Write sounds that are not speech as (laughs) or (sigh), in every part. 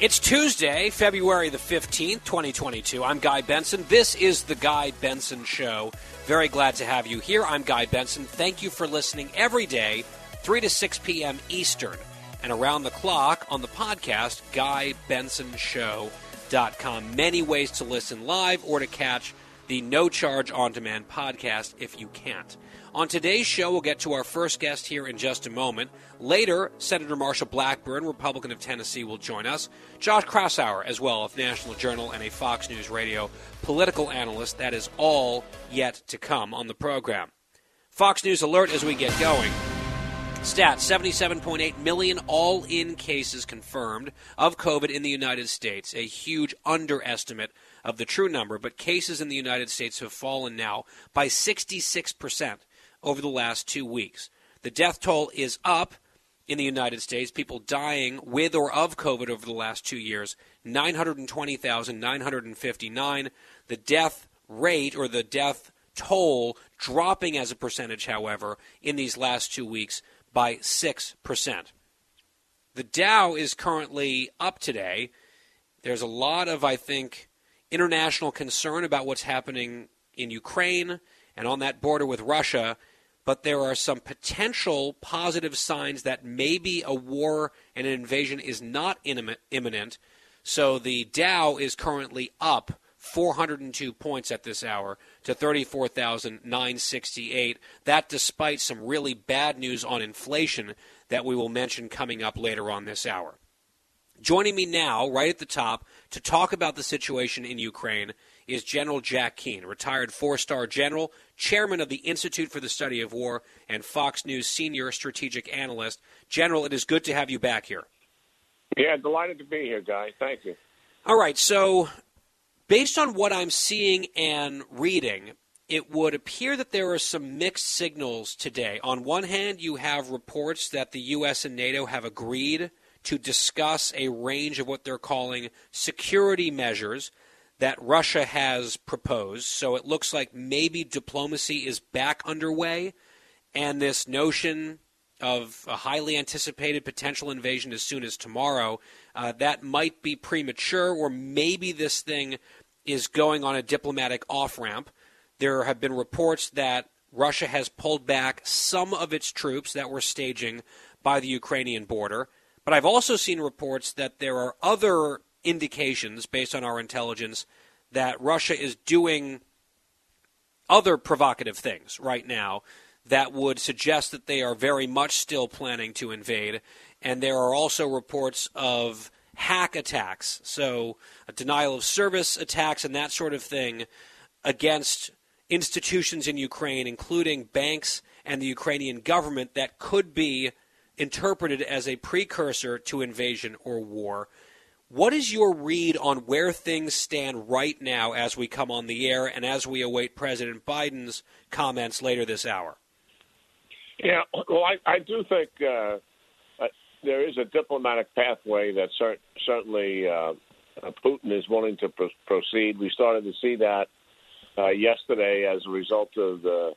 It's Tuesday, February the 15th, 2022. I'm Guy Benson. This is the Guy Benson Show. Very glad to have you here. I'm Guy Benson. Thank you for listening every day, 3 to 6 p.m. Eastern, and around the clock on the podcast, GuyBensonShow.com. Many ways to listen live or to catch the no charge on demand podcast if you can't. On today's show, we'll get to our first guest here in just a moment. Later, Senator Marsha Blackburn, Republican of Tennessee, will join us. Josh Kraushaar, as well, of National Journal and a Fox News Radio political analyst. That is all yet to come on the program. Fox News alert as we get going. Stats 77.8 million all in cases confirmed of COVID in the United States, a huge underestimate of the true number, but cases in the United States have fallen now by 66% over the last two weeks. The death toll is up in the United States, people dying with or of COVID over the last two years 920,959. The death rate or the death toll dropping as a percentage, however, in these last two weeks by 6%. The Dow is currently up today. There's a lot of, I think, international concern about what's happening in Ukraine and on that border with Russia, but there are some potential positive signs that maybe a war and an invasion is not imminent. So the Dow is currently up 402 points at this hour to 34,968. That despite some really bad news on inflation that we will mention coming up later on this hour. Joining me now, right at the top, to talk about the situation in Ukraine is General Jack Keane, retired four star general, chairman of the Institute for the Study of War, and Fox News senior strategic analyst. General, it is good to have you back here. Yeah, delighted to be here, Guy. Thank you. All right, so based on what I'm seeing and reading, it would appear that there are some mixed signals today. On one hand, you have reports that the U.S. and NATO have agreed to discuss a range of what they're calling security measures that Russia has proposed. So it looks like maybe diplomacy is back underway, and this notion of a highly anticipated potential invasion as soon as tomorrow, uh, that might be premature, or maybe this thing is going on a diplomatic off ramp. There have been reports that Russia has pulled back some of its troops that were staging by the Ukrainian border. But I've also seen reports that there are other indications, based on our intelligence, that Russia is doing other provocative things right now that would suggest that they are very much still planning to invade. And there are also reports of hack attacks, so denial of service attacks and that sort of thing against institutions in Ukraine, including banks and the Ukrainian government, that could be interpreted as a precursor to invasion or war. What is your read on where things stand right now as we come on the air and as we await President Biden's comments later this hour? Yeah, well, I, I do think uh, uh, there is a diplomatic pathway that cert- certainly uh, Putin is willing to pr- proceed. We started to see that uh, yesterday as a result of the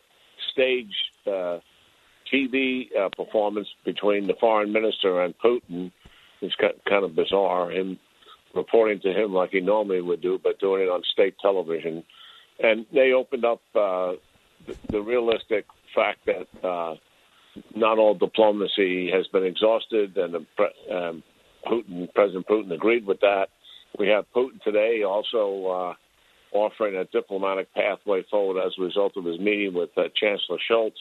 stage uh, TV uh, performance between the foreign minister and Putin it's kind of bizarre him reporting to him like he normally would do, but doing it on state television. And they opened up uh, the, realistic fact that uh, not all diplomacy has been exhausted, and um, Putin, President Putin, agreed with that. We have Putin today also uh, offering a diplomatic pathway forward as a result of his meeting with uh, Chancellor Scholz.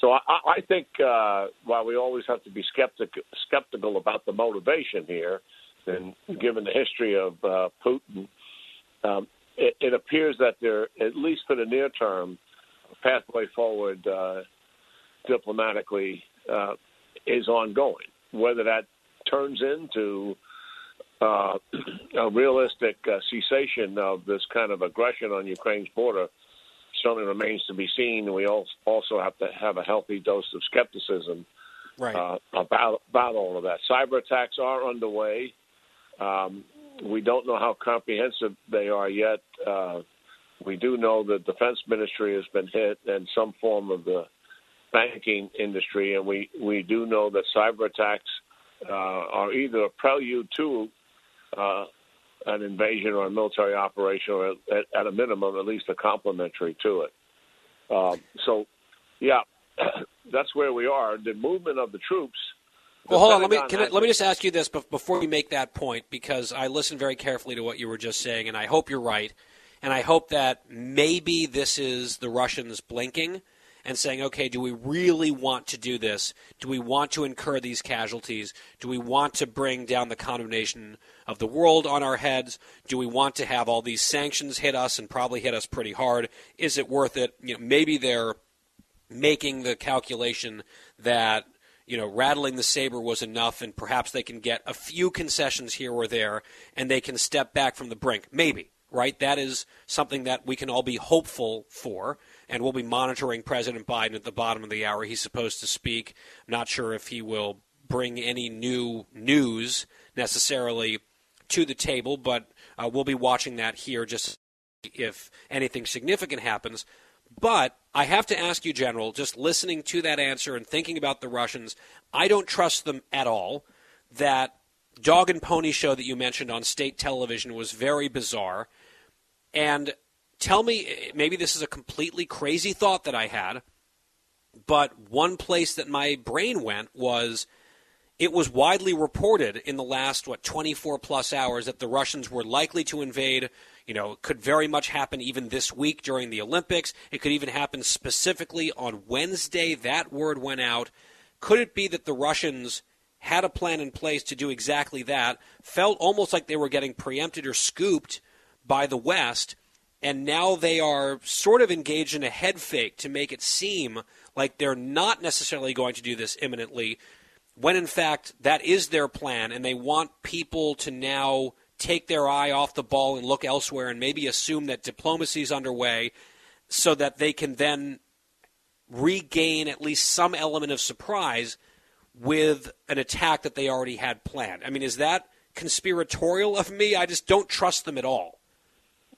So I, I think uh, while we always have to be skeptic, skeptical about the motivation here, and given the history of uh, Putin, um, it, it, appears that there, at least for the near term, a pathway forward uh, diplomatically uh, is ongoing. Whether that turns into uh, (clears throat) a realistic uh, cessation of this kind of aggression on Ukraine's border certainly remains to be seen. We also have to have a healthy dose of skepticism right. uh, about about all of that. Cyber attacks are underway. Um, we don't know how comprehensive they are yet. Uh, we do know the defense ministry has been hit and some form of the banking industry, and we, we do know that cyber attacks uh, are either a prelude to uh, an invasion or a military operation, or at, at, a minimum, at least a complementary to it. Um, so, yeah, (clears throat) that's where we are. The movement of the troops. Well, hold on. Let me I, let me just ask you this before you make that point, because I listened very carefully to what you were just saying, and I hope you're right, and I hope that maybe this is the Russians blinking and saying, okay, do we really want to do this? Do we want to incur these casualties? Do we want to bring down the condemnation of the world on our heads? Do we want to have all these sanctions hit us and probably hit us pretty hard? Is it worth it? You know, maybe they're making the calculation that you know rattling the saber was enough and perhaps they can get a few concessions here or there and they can step back from the brink maybe right that is something that we can all be hopeful for and we'll be monitoring president biden at the bottom of the hour he's supposed to speak not sure if he will bring any new news necessarily to the table but uh, we'll be watching that here just if anything significant happens but I have to ask you, General, just listening to that answer and thinking about the Russians, I don't trust them at all. That dog and pony show that you mentioned on state television was very bizarre. And tell me, maybe this is a completely crazy thought that I had, but one place that my brain went was it was widely reported in the last, what, 24 plus hours that the Russians were likely to invade you know, could very much happen even this week during the Olympics. It could even happen specifically on Wednesday. That word went out. Could it be that the Russians had a plan in place to do exactly that, felt almost like they were getting preempted or scooped by the West, and now they are sort of engaged in a head fake to make it seem like they're not necessarily going to do this imminently, when in fact that is their plan, and they want people to now take their eye off the ball and look elsewhere and maybe assume that diplomacy is underway so that they can then regain at least some element of surprise with an attack that they already had planned. I mean, is that conspiratorial of me? I just don't trust them at all.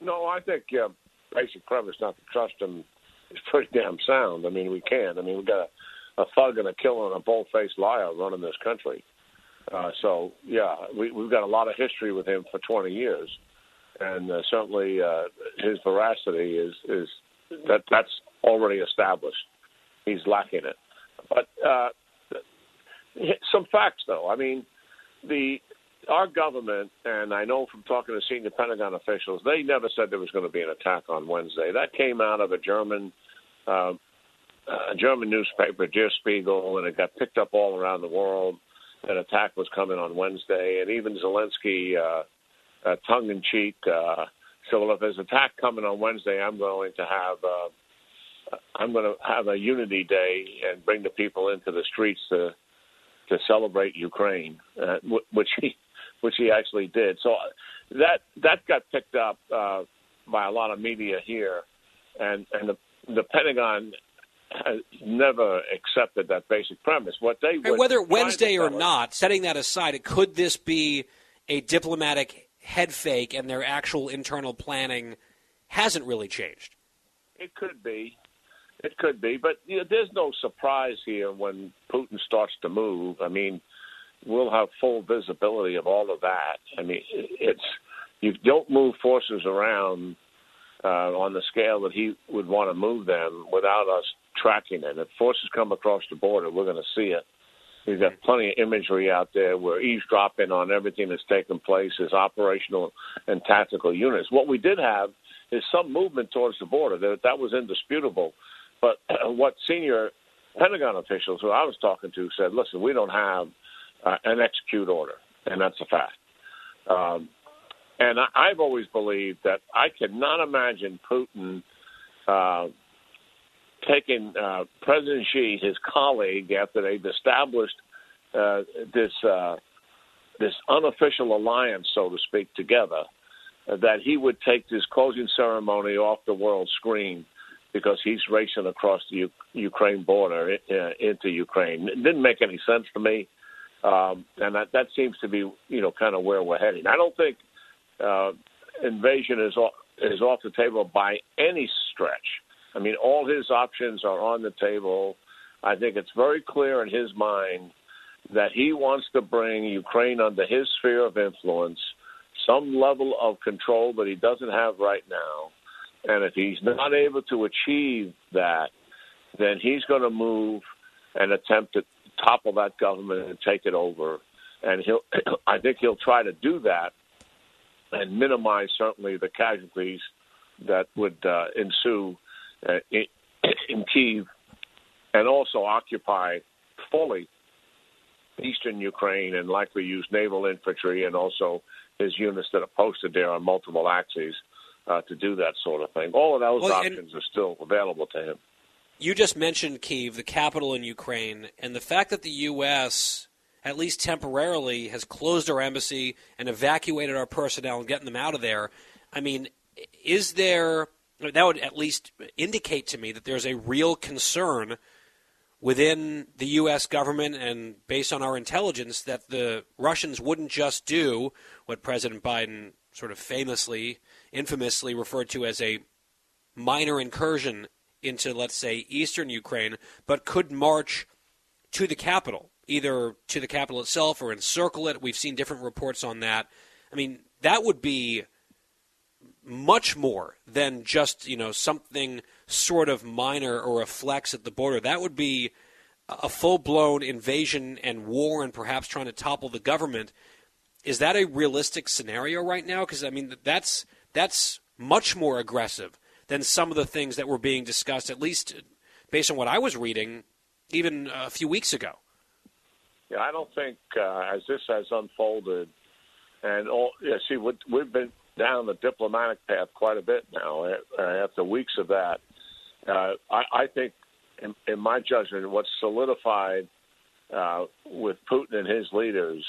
No, I think uh, basic premise not to trust them is pretty damn sound. I mean, we can't. I mean, we've got a, a thug and a killer and a bold-faced liar running this country. Uh, so yeah, we, we've got a lot of history with him for 20 years, and uh, certainly uh, his veracity is is that that's already established. He's lacking it, but uh, some facts though. I mean, the our government, and I know from talking to senior Pentagon officials, they never said there was going to be an attack on Wednesday. That came out of a German. Uh, a German newspaper, Der Spiegel, and it got picked up all around the world an attack was coming on Wednesday, and even Zelensky, uh, uh, tongue in cheek, uh, said, "Well, if there's an attack coming on Wednesday, I'm going to have uh, I'm going to have a unity day and bring the people into the streets to to celebrate Ukraine," uh, which he which he actually did. So that that got picked up uh, by a lot of media here, and and the the Pentagon has never accepted that basic premise. What they whether Wednesday or not, setting that aside, could this be a diplomatic head fake and their actual internal planning hasn't really changed? It could be. It could be, but you know, there's no surprise here when Putin starts to move. I mean, we'll have full visibility of all of that. I mean, it's you don't move forces around uh, on the scale that he would want to move them without us tracking it. If forces come across the border, we're going to see it. We've got plenty of imagery out there. We're eavesdropping on everything that's taken place as operational and tactical units. What we did have is some movement towards the border. That, that was indisputable. But (clears throat) what senior Pentagon officials who I was talking to said, listen, we don't have uh, an execute order, and that's a fact. Um, and I, I've always believed that I cannot imagine Putin uh, taken uh, President Xi, his colleague, after they've established uh, this uh, this unofficial alliance, so to speak, together, uh, that he would take this closing ceremony off the world screen because he's racing across the U- Ukraine border uh, into Ukraine. It didn't make any sense to me, um, and that that seems to be you know kind of where we're heading. I don't think uh, invasion is off, is off the table by any stretch. I mean, all his options are on the table. I think it's very clear in his mind that he wants to bring Ukraine under his sphere of influence, some level of control that he doesn't have right now. And if he's not able to achieve that, then he's going to move and attempt to topple that government and take it over. And he'll, (clears throat) I think he'll try to do that and minimize certainly the casualties that would uh, ensue uh, in, (clears throat) in Kiev, and also occupy fully eastern Ukraine and likely use naval infantry and also his units that are posted there on multiple axes uh, to do that sort of thing. All of those well, options are still available to him. You just mentioned Kiev, the capital in Ukraine, and the fact that the U.S. at least temporarily has closed our embassy and evacuated our personnel and getting them out of there. I mean, is there that would at least indicate to me that there's a real concern within the U.S. government and based on our intelligence that the Russians wouldn't just do what President Biden sort of famously, infamously referred to as a minor incursion into, let's say, eastern Ukraine, but could march to the capital, either to the capital itself or encircle it. We've seen different reports on that. I mean, that would be much more than just you know something sort of minor or a flex at the border. That would be a full blown invasion and war, and perhaps trying to topple the government. Is that a realistic scenario right now? Because I mean, that's that's much more aggressive than some of the things that were being discussed, at least based on what I was reading, even a few weeks ago. Yeah, I don't think uh, as this has unfolded, and all yeah, see, we've been down the diplomatic path quite a bit now uh, after weeks of that. Uh, I, I think, in, in my judgment, what's solidified uh, with Putin and his leaders,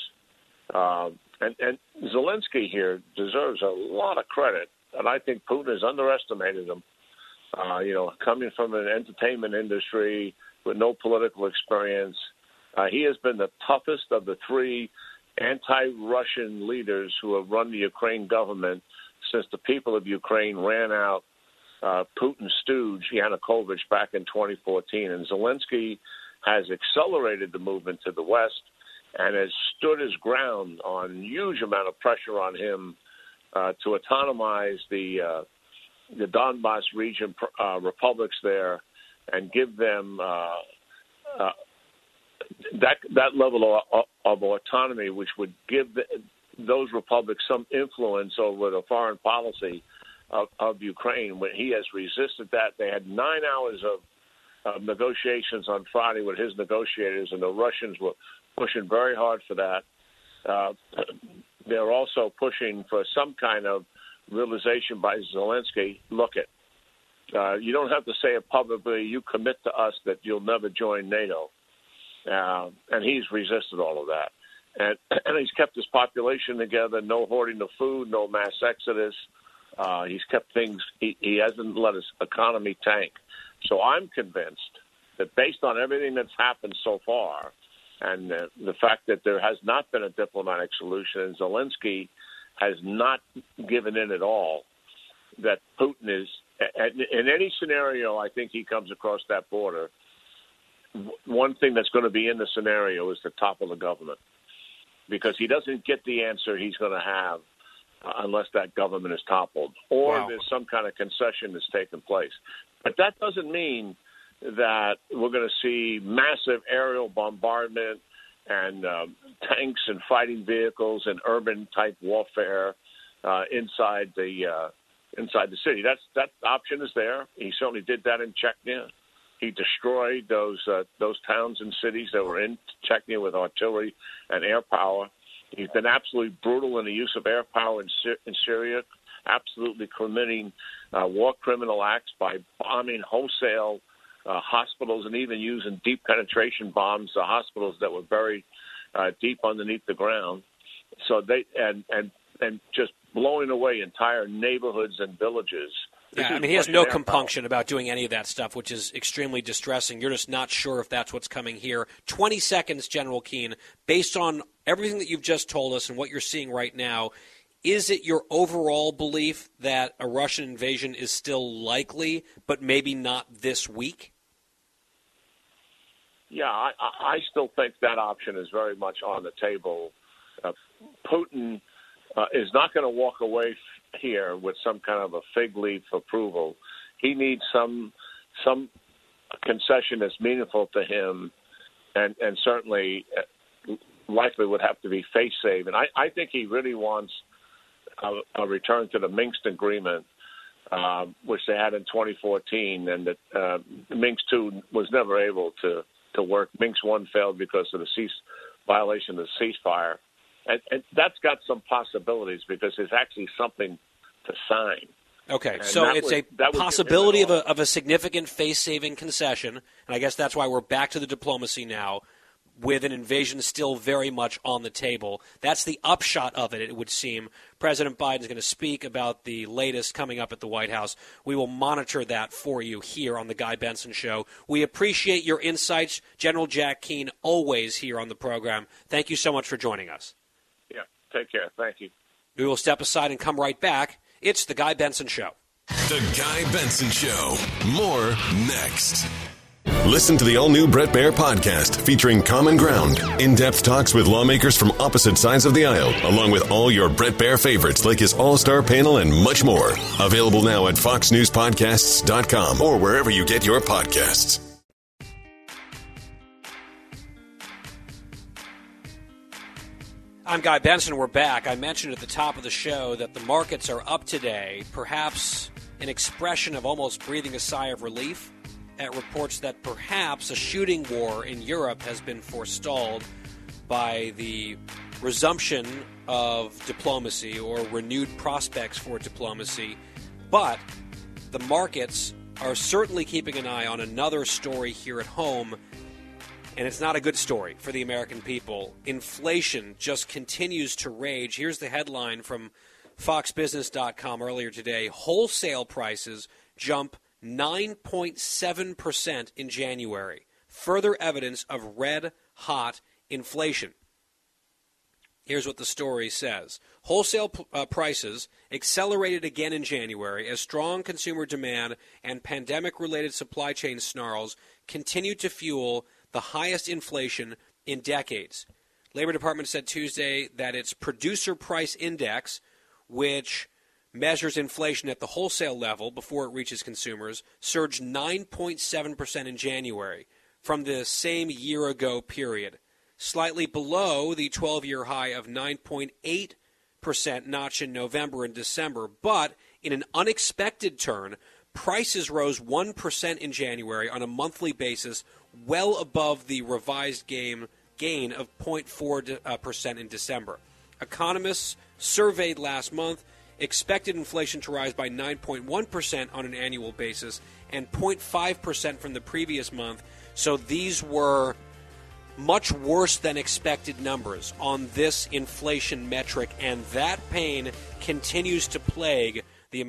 uh, and, and Zelensky here deserves a lot of credit, and I think Putin has underestimated him. Uh, you know, coming from an entertainment industry with no political experience, uh, he has been the toughest of the three anti-Russian leaders who have run the Ukraine government since the people of Ukraine ran out uh, Putin's stooge Yanukovych back in 2014, and Zelensky has accelerated the movement to the west and has stood his ground on huge amount of pressure on him uh, to autonomize the uh, the Donbass region uh, republics there and give them uh, uh, that that level of, of autonomy, which would give the, those republics some influence over the foreign policy of, of Ukraine. When he has resisted that, they had nine hours of, negotiations on Friday with his negotiators, and the Russians were pushing very hard for that. Uh, they're also pushing for some kind of realization by Zelensky. Look at. Uh, you don't have to say it publicly. You commit to us that you'll never join NATO. Uh, and he's resisted all of that. And, (clears throat) and he's kept his population together, no hoarding of food, no mass exodus. Uh, he's kept things, he, he hasn't let his economy tank. So I'm convinced that based on everything that's happened so far, and uh, the fact that there has not been a diplomatic solution, and Zelensky has not given in at all, that Putin is, in any scenario, I think he comes across that border one thing that's going to be in the scenario is to topple the government because he doesn't get the answer he's going to have uh, unless that government is toppled or wow. there's some kind of concession that's taken place. But that doesn't mean that we're going to see massive aerial bombardment and um, tanks and fighting vehicles and urban type warfare uh, inside the uh, inside the city. That's that option is there. He certainly did that in Chechnya. He destroyed those uh, those towns and cities that were in Chechnya with artillery and air power. He's been absolutely brutal in the use of air power in, Sy- in Syria, absolutely committing uh, war criminal acts by bombing wholesale uh, hospitals and even using deep penetration bombs to hospitals that were buried uh, deep underneath the ground. So they and and and just blowing away entire neighborhoods and villages. This Yeah, I mean, he has no compunction about doing any of that stuff, which is extremely distressing. You're just not sure if that's what's coming here. 20 seconds, General Keane, based on everything that you've just told us and what you're seeing right now, is it your overall belief that a Russian invasion is still likely, but maybe not this week? Yeah, I, I still think that option is very much on the table. Uh, Putin uh, is not going to walk away f- here with some kind of a fig leaf approval. He needs some some concession that's meaningful to him, and and certainly uh, likely would have to be face saving. I, I think he really wants a, a return to the Minsk agreement, uh, which they had in 2014, and that uh, Minsk two was never able to to work. Minsk one failed because of the cease violation of the ceasefire, and, and that's got some possibilities because there's actually something to sign. Okay, And so it's would- a that would give him possibility of a, of a significant face saving concession, and I guess that's why we're back to the diplomacy now, with an invasion still very much on the table. That's the upshot of it, it would seem. President Biden is going to speak about the latest coming up at the White House. We will monitor that for you here on the Guy Benson Show. We appreciate your insights, General Jack Keane, always here on the program. Thank you so much for joining us. Yeah, take care. Thank you. We will step aside and come right back. It's the Guy Benson Show. The Guy Benson Show. More next. Listen to the all new Bret Baier podcast featuring Common Ground, in depth talks with lawmakers from opposite sides of the aisle, along with all your Bret Baier favorites like his all star panel and much more. Available now at FoxNewsPodcasts.com or wherever you get your podcasts. I'm Guy Benson. We're back. I mentioned at the top of the show that the markets are up today, perhaps an expression of almost breathing a sigh of relief at reports that perhaps a shooting war in Europe has been forestalled by the resumption of diplomacy or renewed prospects for diplomacy. But the markets are certainly keeping an eye on another story here at home and it's not a good story for the American people. Inflation just continues to rage. Here's the headline from FoxBusiness.com earlier today Wholesale prices jump 9.7% in January. Further evidence of red hot inflation. Here's what the story says Wholesale uh, prices accelerated again in January as strong consumer demand and pandemic related supply chain snarls continued to fuel the highest inflation in decades. Labor Department said Tuesday that its producer price index, which measures inflation at the wholesale level before it reaches consumers, surged 9.7% in January from the same year ago period, slightly below the 12 year high of 9.8% notch in November and December. But in an unexpected turn, prices rose 1% in January on a monthly basis, well above the revised game gain of 0.4% in December. Economists surveyed last month expected inflation to rise by 9.1% on an annual basis and 0.5% from the previous month. So these were much worse than expected numbers on this inflation metric, and that pain continues to plague the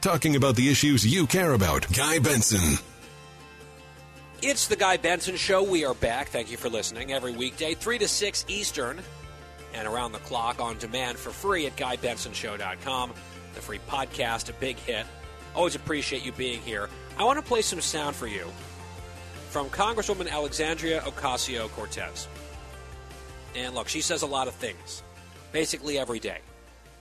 Talking about the issues you care about. Guy Benson. It's the Guy Benson Show. We are back. Thank you for listening every weekday, 3 to 6 Eastern, and around the clock on demand for free at GuyBensonShow.com. The free podcast, a big hit. Always appreciate you being here. I want to play some sound for you from Congresswoman Alexandria Ocasio Cortez. And look, she says a lot of things, basically every day.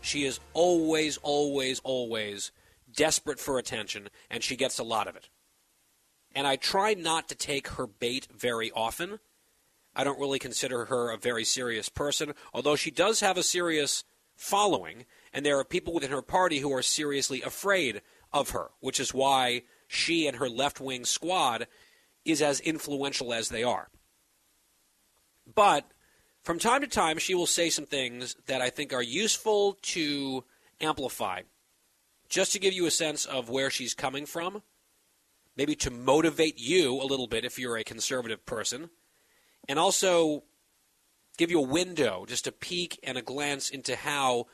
She is always, always, always desperate for attention, and she gets a lot of it. And I try not to take her bait very often. I don't really consider her a very serious person, although she does have a serious following, and there are people within her party who are seriously afraid of her, which is why she and her left wing squad is as influential as they are. But from time to time, she will say some things that I think are useful to amplify, just to give you a sense of where she's coming from, maybe to motivate you a little bit if you're a conservative person, and also give you a window, just a peek and a glance into how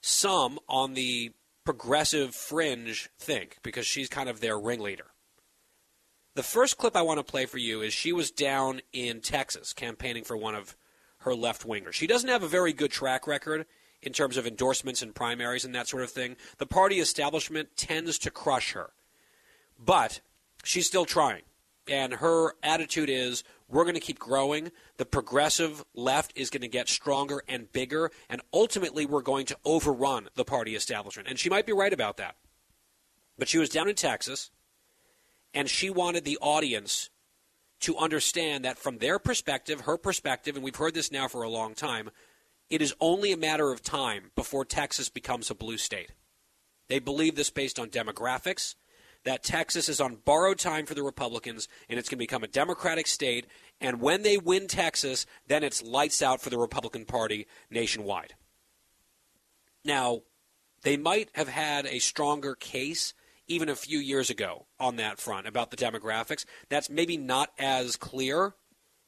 some on the progressive fringe think, because she's kind of their ringleader. The first clip I want to play for you is she was down in Texas campaigning for one of her left wingers. She doesn't have a very good track record in terms of endorsements and primaries and that sort of thing. The party establishment tends to crush her. But she's still trying. And her attitude is we're going to keep growing. The progressive left is going to get stronger and bigger. And ultimately, we're going to overrun the party establishment. And she might be right about that. But she was down in Texas, and she wanted the audience to understand that from their perspective, her perspective, and we've heard this now for a long time, it is only a matter of time before Texas becomes a blue state. They believe this based on demographics, that Texas is on borrowed time for the Republicans and it's going to become a Democratic state. And when they win Texas, then it's lights out for the Republican Party nationwide. Now, they might have had a stronger case even a few years ago on that front about the demographics. That's maybe not as clear,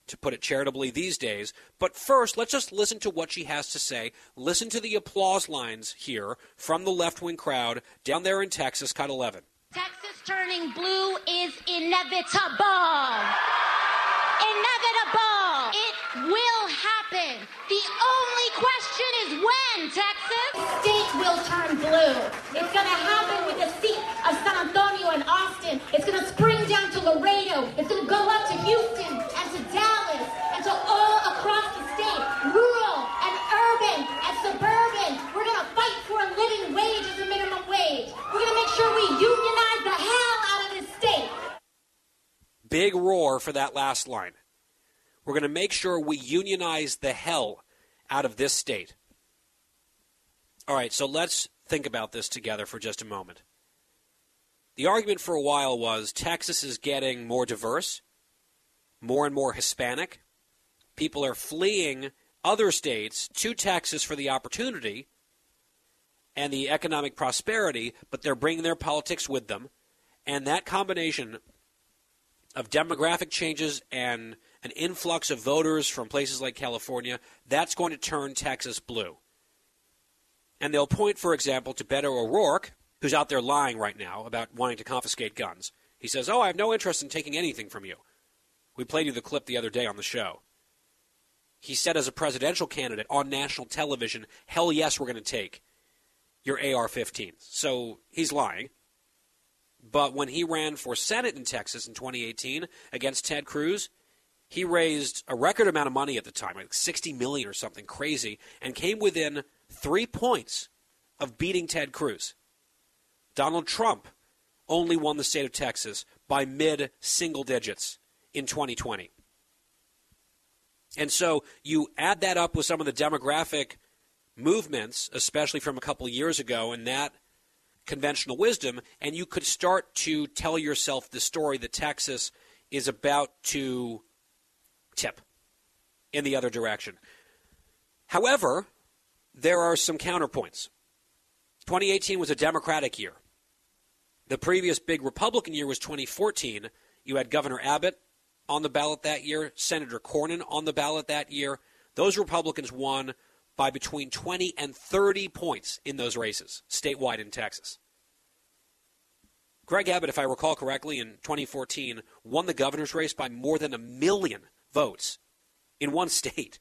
to put it charitably, these days. But first, let's just listen to what she has to say. Listen to the applause lines here from the left wing crowd down there in Texas, Cut 11. Texas turning blue is inevitable. Inevitable. It will happen. The only question is when, Texas? State will turn blue. It's going to happen with the seat of San Antonio and Austin. It's going to spring down to Laredo. It's going to go up to Houston and to Dallas rural and urban and suburban. We're going to fight for a living wage as a minimum wage. We're going to make sure we unionize the hell out of this state. Big roar for that last line. We're going to make sure we unionize the hell out of this state. All right, so let's think about this together for just a moment. The argument for a while was Texas is getting more diverse, more and more Hispanic. People are fleeing other states to Texas for the opportunity and the economic prosperity, but they're bringing their politics with them. And that combination of demographic changes and an influx of voters from places like California, that's going to turn Texas blue. And they'll point, for example, to Beto O'Rourke, who's out there lying right now about wanting to confiscate guns. He says, Oh, I have no interest in taking anything from you. We played you the clip the other day on the show. He said, as a presidential candidate on national television, hell yes, we're going to take your AR 15. So he's lying. But when he ran for Senate in Texas in 2018 against Ted Cruz, he raised a record amount of money at the time, like 60 million or something crazy, and came within three points of beating Ted Cruz. Donald Trump only won the state of Texas by mid single digits in 2020. And so you add that up with some of the demographic movements, especially from a couple years ago, and that conventional wisdom, and you could start to tell yourself the story that Texas is about to tip in the other direction. However, there are some counterpoints. 2018 was a Democratic year. The previous big Republican year was 2014. You had Governor Abbott on the ballot that year, Senator Cornyn on the ballot that year. Those Republicans won by between 20 and 30 points in those races statewide in Texas. Greg Abbott, if I recall correctly, in 2014 won the governor's race by more than a million votes in one (laughs) state.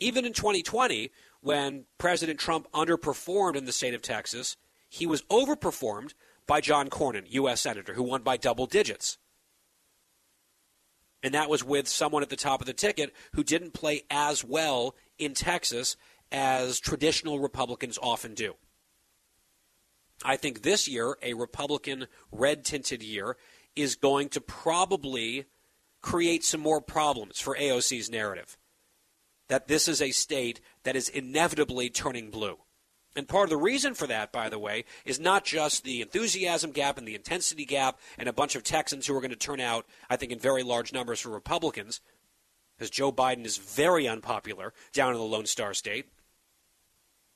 Even in 2020, when President Trump underperformed in the state of Texas, he was overperformed by John Cornyn, U.S. Senator, who won by double digits. And that was with someone at the top of the ticket who didn't play as well in Texas as traditional Republicans often do. I think this year, a Republican red tinted year, is going to probably create some more problems for AOC's narrative. That this is a state that is inevitably turning blue. And part of the reason for that, by the way, is not just the enthusiasm gap and the intensity gap and a bunch of Texans who are going to turn out, I think, in very large numbers for Republicans, because Joe Biden is very unpopular down in the Lone Star State.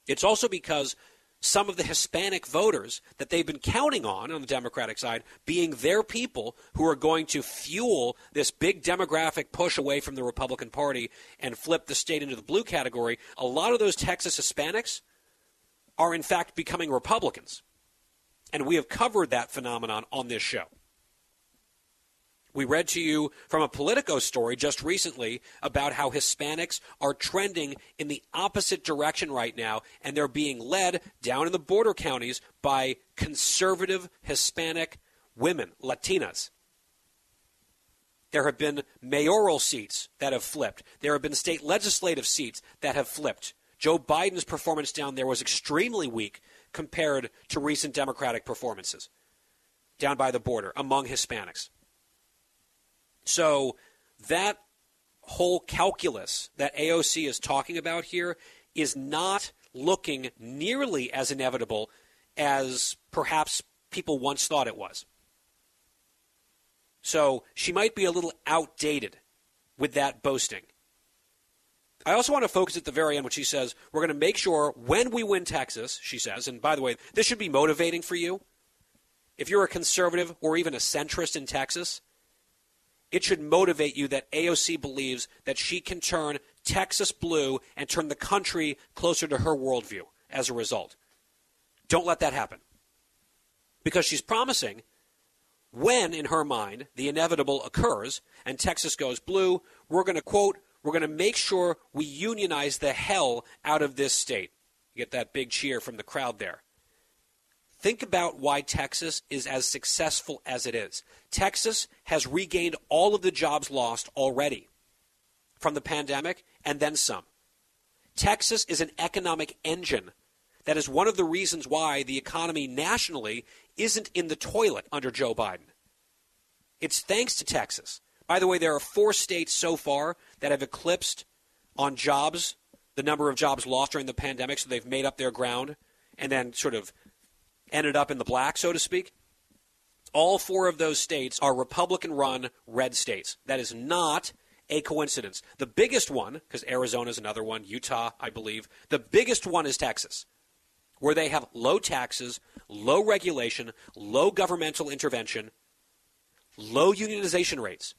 It's also because some of the Hispanic voters that they've been counting on on the Democratic side being their people who are going to fuel this big demographic push away from the Republican Party and flip the state into the blue category. A lot of those Texas Hispanics are in fact becoming Republicans. And we have covered that phenomenon on this show. We read to you from a Politico story just recently about how Hispanics are trending in the opposite direction right now, and they're being led down in the border counties by conservative Hispanic women, Latinas. There have been mayoral seats that have flipped. There have been state legislative seats that have flipped. Joe Biden's performance down there was extremely weak compared to recent Democratic performances down by the border among Hispanics. So that whole calculus that AOC is talking about here is not looking nearly as inevitable as perhaps people once thought it was. So she might be a little outdated with that boasting. I also want to focus at the very end when she says, we're going to make sure when we win Texas, she says, and by the way, this should be motivating for you. If you're a conservative or even a centrist in Texas, it should motivate you that AOC believes that she can turn Texas blue and turn the country closer to her worldview as a result. Don't let that happen. Because she's promising when, in her mind, the inevitable occurs and Texas goes blue, we're going to, quote, we're going to make sure we unionize the hell out of this state. You get that big cheer from the crowd there. Think about why Texas is as successful as it is. Texas has regained all of the jobs lost already from the pandemic and then some. Texas is an economic engine. That is one of the reasons why the economy nationally isn't in the toilet under Joe Biden. It's thanks to Texas. By the way, there are four states so far that have eclipsed on jobs the number of jobs lost during the pandemic, so they've made up their ground and then sort of ended up in the black, so to speak. All four of those states are Republican run red states. That is not a coincidence. The biggest one, because Arizona is another one, Utah, I believe, the biggest one is Texas, where they have low taxes, low regulation, low governmental intervention, low unionization rates.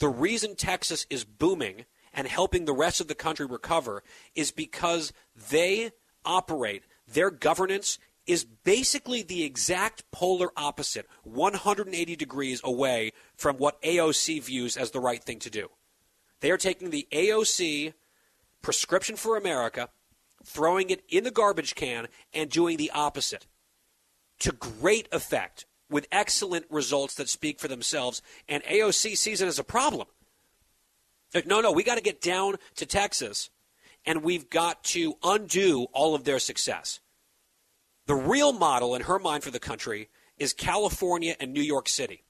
The reason Texas is booming and helping the rest of the country recover is because they operate, their governance is basically the exact polar opposite, 180 degrees away from what AOC views as the right thing to do. They are taking the AOC prescription for America, throwing it in the garbage can, and doing the opposite to great effect with excellent results that speak for themselves, and AOC sees it as a problem. Like, no, no, we got to get down to Texas, and we've got to undo all of their success. The real model in her mind for the country is California and New York City.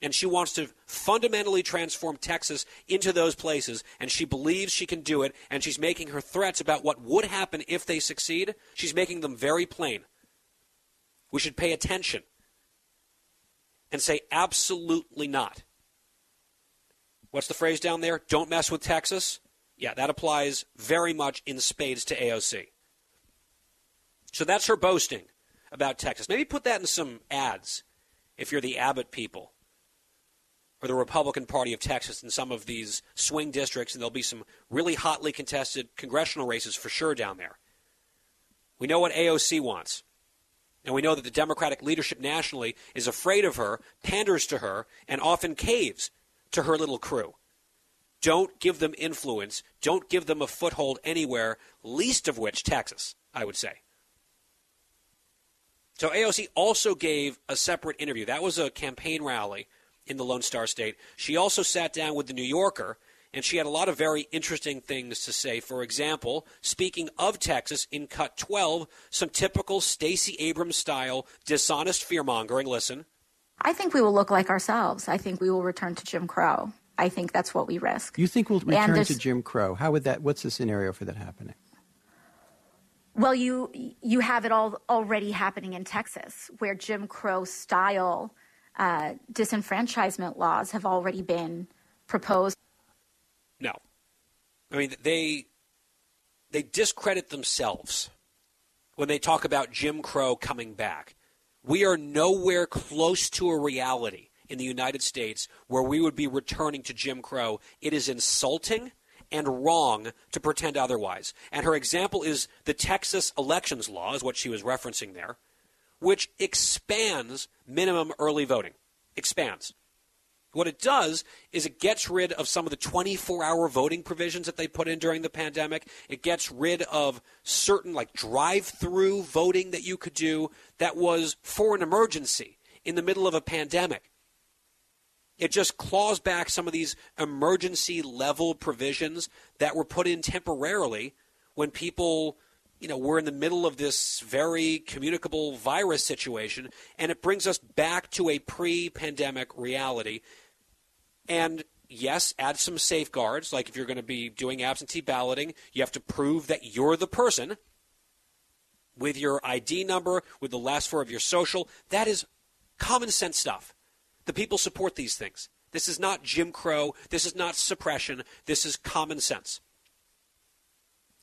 And she wants to fundamentally transform Texas into those places, and she believes she can do it, and she's making her threats about what would happen if they succeed, she's making them very plain. We should pay attention and say absolutely not. What's the phrase down there? Don't mess with Texas? Yeah, that applies very much in spades to AOC. So that's her boasting about Texas. Maybe put that in some ads if you're the Abbott people or the Republican Party of Texas in some of these swing districts, and there'll be some really hotly contested congressional races for sure down there. We know what AOC wants. And we know that the Democratic leadership nationally is afraid of her, panders to her, and often caves to her little crew. Don't give them influence. Don't give them a foothold anywhere, least of which Texas, I would say. So AOC also gave a separate interview. That was a campaign rally in the Lone Star State. She also sat down with the New Yorker And she had a lot of very interesting things to say. For example, speaking of Texas, in cut 12, some typical Stacey Abrams style dishonest fear mongering. Listen. I think we will look like ourselves. I think we will return to Jim Crow. I think that's what we risk. You think we'll return to Jim Crow? How would that? What's the scenario for that happening? Well, you you have it all already happening in Texas, where Jim Crow style uh, disenfranchisement laws have already been proposed. I mean they they discredit themselves when they talk about Jim Crow coming back. We are nowhere close to a reality in the United States where we would be returning to Jim Crow. It is insulting and wrong to pretend otherwise. And her example is the Texas elections law, is what she was referencing there, which expands minimum early voting. Expands. What it does is it gets rid of some of the 24 hour voting provisions that they put in during the pandemic. It gets rid of certain, like, drive through voting that you could do that was for an emergency in the middle of a pandemic. It just claws back some of these emergency level provisions that were put in temporarily when people, you know, were in the middle of this very communicable virus situation, and it brings us back to a pre-pandemic reality. And yes, add some safeguards, like if you're going to be doing absentee balloting, you have to prove that you're the person with your ID number, with the last four of your social. That is common sense stuff. The people support these things. This is not Jim Crow. This is not suppression. This is common sense.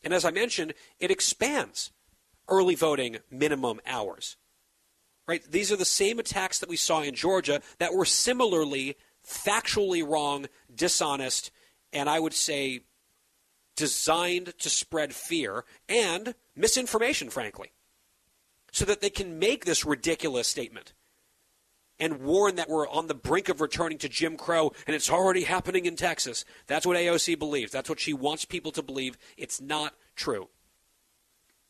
And as I mentioned, it expands early voting minimum hours. Right? These are the same attacks that we saw in Georgia that were similarly factually wrong, dishonest, and I would say designed to spread fear and misinformation, frankly, so that they can make this ridiculous statement and warn that we're on the brink of returning to Jim Crow and it's already happening in Texas. That's what AOC believes. That's what she wants people to believe. It's not true.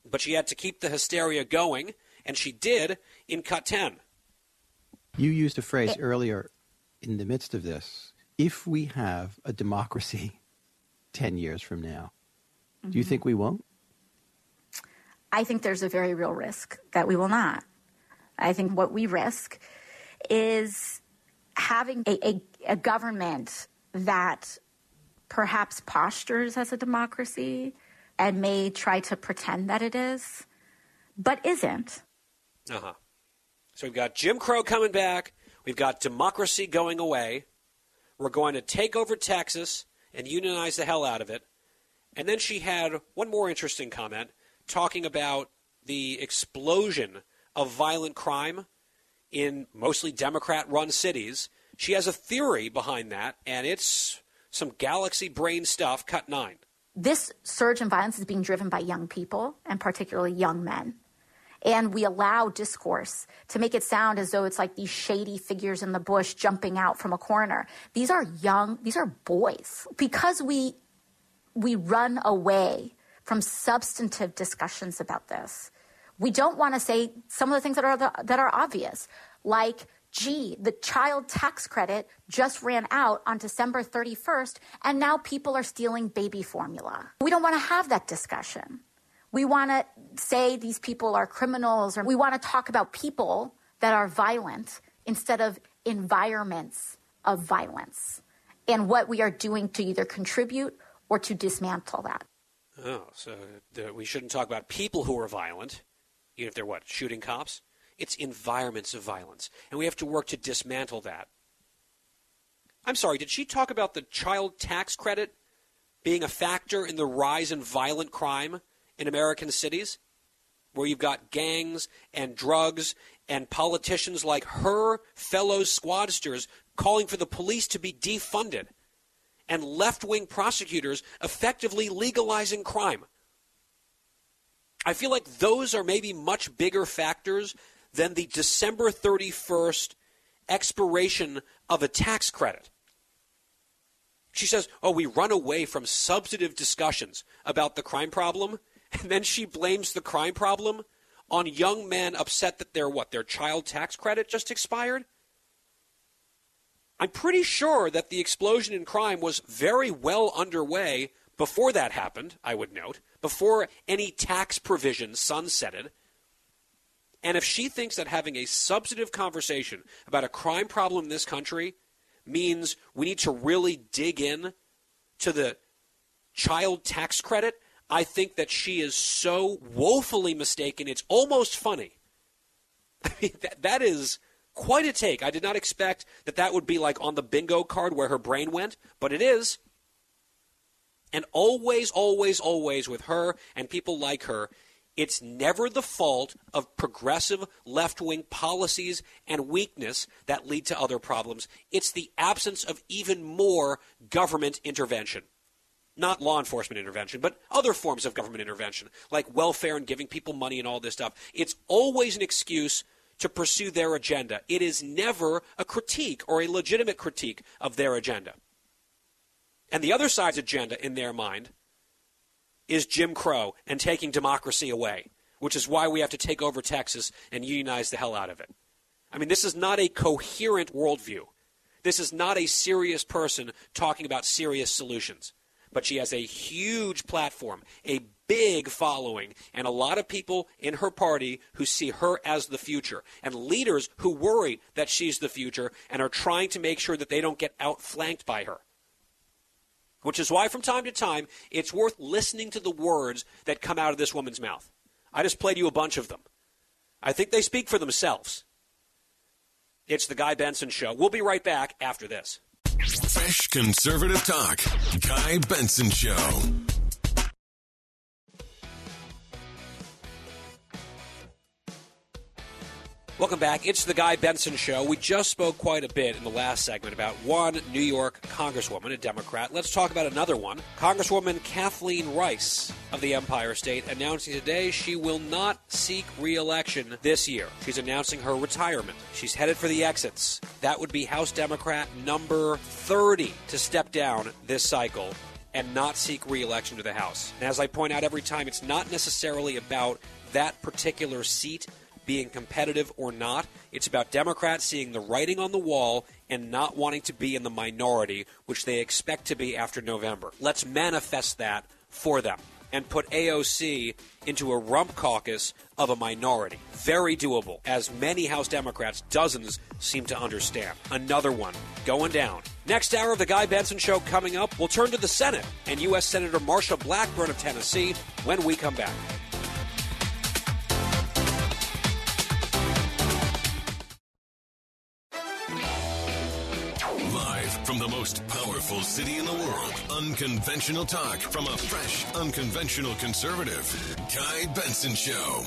But she had to keep the hysteria going, and she did in Cut 10. You used a phrase earlier in the midst of this. If we have a democracy (laughs) 10 years from now, mm-hmm. do you mm-hmm. think we won't? I think there's a very real risk that we will not. I think what we risk is having a, a, a government that perhaps postures as a democracy and may try to pretend that it is, but isn't. Uh huh. So we've got Jim Crow coming back. We've got democracy going away. We're going to take over Texas and unionize the hell out of it. And then she had one more interesting comment talking about the explosion of violent crime in mostly Democrat run cities. She has a theory behind that, and it's some galaxy brain stuff, cut nine. This surge in violence is being driven by young people, and particularly young men. And we allow discourse to make it sound as though it's like these shady figures in the bush jumping out from a corner. These are young, these are boys. Because we, we run away from substantive discussions about this, we don't want to say some of the things that are the, that are obvious, like gee, the child tax credit just ran out on December 31st, and now people are stealing baby formula. We don't want to have that discussion. We want to say these people are criminals, or we want to talk about people that are violent instead of environments of violence and what we are doing to either contribute or to dismantle that. Oh, so we shouldn't talk about people who are violent even if they're what, shooting cops? It's environments of violence. And we have to work to dismantle that. I'm sorry, did she talk about the child tax credit being a factor in the rise in violent crime in American cities? Where you've got gangs and drugs and politicians like her fellow squadsters calling for the police to be defunded and left wing prosecutors effectively legalizing crime. I feel like those are maybe much bigger factors than the December 31st expiration of a tax credit. She says, Oh, we run away from substantive discussions about the crime problem. And then she blames the crime problem on young men upset that their what? Their child tax credit just expired? I'm pretty sure that the explosion in crime was very well underway before that happened, I would note, before any tax provision sunsetted. And if she thinks that having a substantive conversation about a crime problem in this country means we need to really dig in to the child tax credit, I think that she is so woefully mistaken. It's almost funny. (laughs) I mean, that, that is quite a take. I did not expect that that would be like on the bingo card where her brain went, but it is. And always, always, always with her and people like her, it's never the fault of progressive left wing policies and weakness that lead to other problems. It's the absence of even more government intervention. Not law enforcement intervention, but other forms of government intervention, like welfare and giving people money and all this stuff. It's always an excuse to pursue their agenda. It is never a critique or a legitimate critique of their agenda. And the other side's agenda, in their mind, is Jim Crow and taking democracy away, which is why we have to take over Texas and unionize the hell out of it. I mean, this is not a coherent worldview. This is not a serious person talking about serious solutions. But she has a huge platform, a big following, and a lot of people in her party who see her as the future, and leaders who worry that she's the future and are trying to make sure that they don't get outflanked by her which is why from time to time it's worth listening to the words that come out of this woman's mouth. I just played you a bunch of them. I think they speak for themselves. It's the Guy Benson Show. We'll be right back after this. Fresh conservative talk. Guy Benson Show. Welcome back. It's the Guy Benson Show. We just spoke quite a bit in the last segment about one New York Congresswoman, a Democrat. Let's talk about another one. Congresswoman Kathleen Rice of the Empire State announcing today she will not seek re election this year. She's announcing her retirement. She's headed for the exits. That would be House Democrat number 30 to step down this cycle and not seek re election to the House. And as I point out every time, it's not necessarily about that particular seat being competitive or not. It's about Democrats seeing the writing on the wall and not wanting to be in the minority, which they expect to be after November. Let's manifest that for them and put AOC into a rump caucus of a minority. Very doable, as many House Democrats, dozens, seem to understand. Another one going down. Next hour of the Guy Benson Show coming up, we'll turn to the Senate and U.S. Senator Marsha Blackburn of Tennessee when we come back. From the most powerful city in the world, unconventional talk from a fresh, unconventional conservative. Guy Benson Show.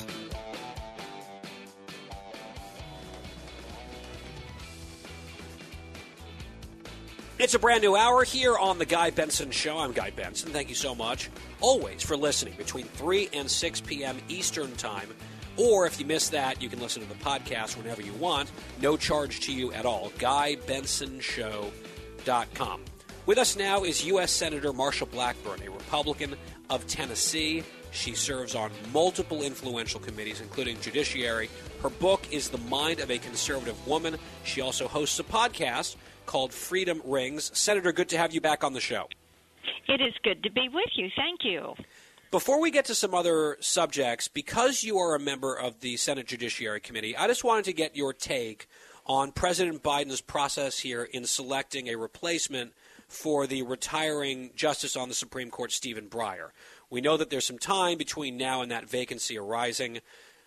It's a brand new hour here on The Guy Benson Show. I'm Guy Benson. Thank you so much, always, for listening between 3 and 6 p.m. Eastern Time. Or if you miss that, you can listen to the podcast whenever you want. No charge to you at all. GuyBensonShow.com. With us now is U.S. Senator Marsha Blackburn, a Republican of Tennessee. She serves on multiple influential committees, including Judiciary. Her book is The Mind of a Conservative Woman. She also hosts a podcast called Freedom Rings. Senator, good to have you back on the show. It is good to be with you. Thank you. Before we get to some other subjects, because you are a member of the Senate Judiciary Committee, I just wanted to get your take on President Biden's process here in selecting a replacement for the retiring Justice on the Supreme Court, Stephen Breyer. We know that there's some time between now and that vacancy arising.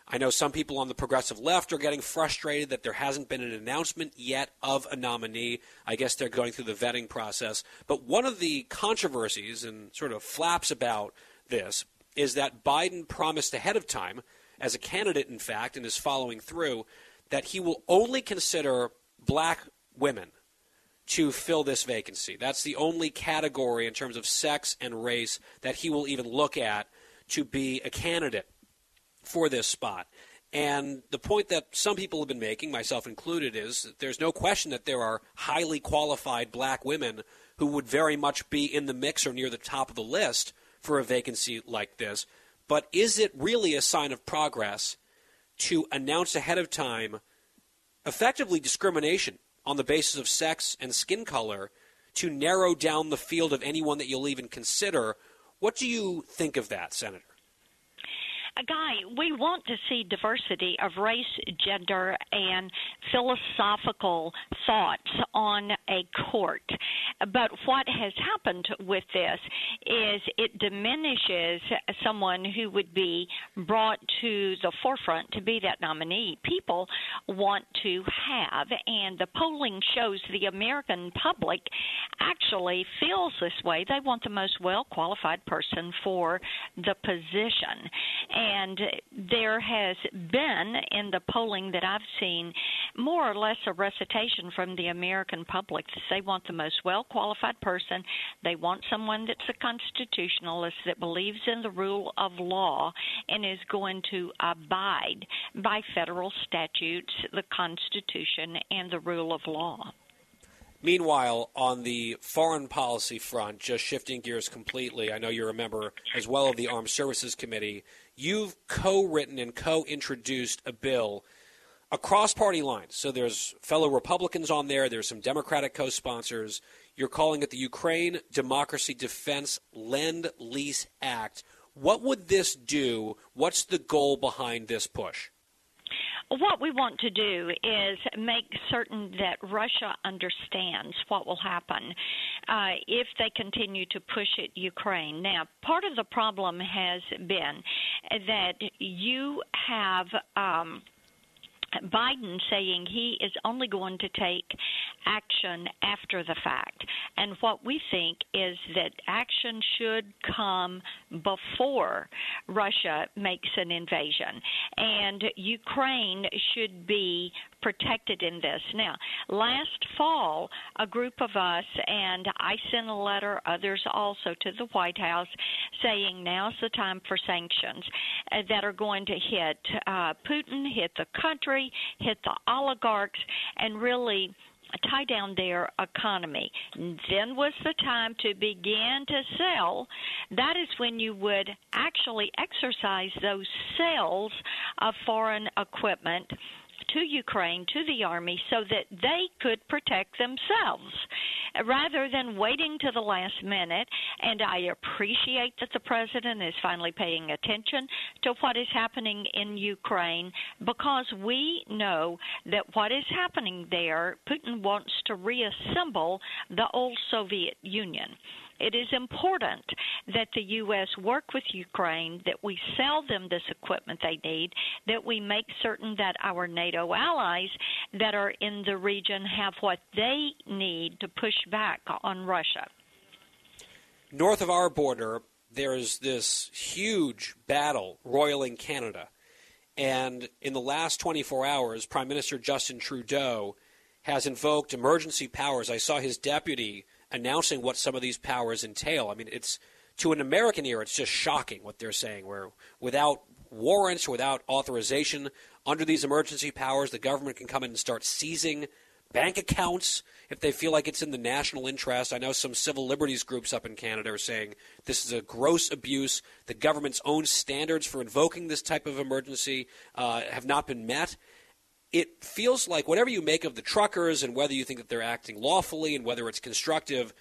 I know some people on the progressive left are getting frustrated that there hasn't been an announcement yet of a nominee. I guess they're going through the vetting process. But one of the controversies and sort of flaps about this is that Biden promised ahead of time, as a candidate, in fact, and is following through, that he will only consider black women to fill this vacancy. That's the only category in terms of sex and race that he will even look at to be a candidate for this spot. And the point that some people have been making, myself included, is that there's no question that there are highly qualified black women who would very much be in the mix or near the top of the list for a vacancy like this. But is it really a sign of progress to announce ahead of time effectively discrimination on the basis of sex and skin color to narrow down the field of anyone that you'll even consider. What do you think of that, Senator? Guy, we want to see diversity of race, gender, and philosophical thoughts on a court. But what has happened with this is it diminishes someone who would be brought to the forefront to be that nominee. People want to have, and the polling shows the American public actually feels this way. They want the most well qualified person for the position. And there has been in the polling that I've seen more or less a recitation from the American public that they want the most well qualified person. They want someone that's a constitutionalist that believes in the rule of law and is going to abide by federal statutes, the Constitution, and the rule of law. Meanwhile, on the foreign policy front, just shifting gears completely, I know you're a member as well of the Armed Services Committee. You've co written and co introduced a bill across party lines. So there's fellow Republicans on there, there's some Democratic co sponsors. You're calling it the Ukraine Democracy Defense Lend Lease Act. What would this do? What's the goal behind this push? What we want to do is make certain that Russia understands what will happen uh, if they continue to push it Ukraine. Now, part of the problem has been that you have. Um, Biden saying he is only going to take action after the fact. And what we think is that action should come before Russia makes an invasion. And Ukraine should be protected in this. Now, last fall, a group of us, and I sent a letter, others also, to the White House saying now's the time for sanctions uh, that are going to hit uh, Putin, hit the country, hit the oligarchs, and really tie down their economy. Then was the time to begin to sell. That is when you would actually exercise those sales of foreign equipment to Ukraine, to the army, so that they could protect themselves uh, rather than waiting to the last minute. And I appreciate that the president is finally paying attention to what is happening in Ukraine because we know that what is happening there, Putin wants to reassemble the old Soviet Union. It is important that the U.S. work with Ukraine, that we sell them this equipment they need, that we make certain that our NATO allies that are in the region have what they need to push back on Russia. North of our border, there's this huge battle roiling Canada. And in the last 24 hours, Prime Minister Justin Trudeau has invoked emergency powers. I saw his deputy announcing what some of these powers entail. I mean, it's to an American ear, it's just shocking what they're saying. Where without warrants, without authorization, under these emergency powers, the government can come in and start seizing bank accounts if they feel like it's in the national interest. I know some civil liberties groups up in Canada are saying this is a gross abuse. The government's own standards for invoking this type of emergency uh, have not been met it feels like whatever you make of the truckers and whether you think that they're acting lawfully and whether it's constructive,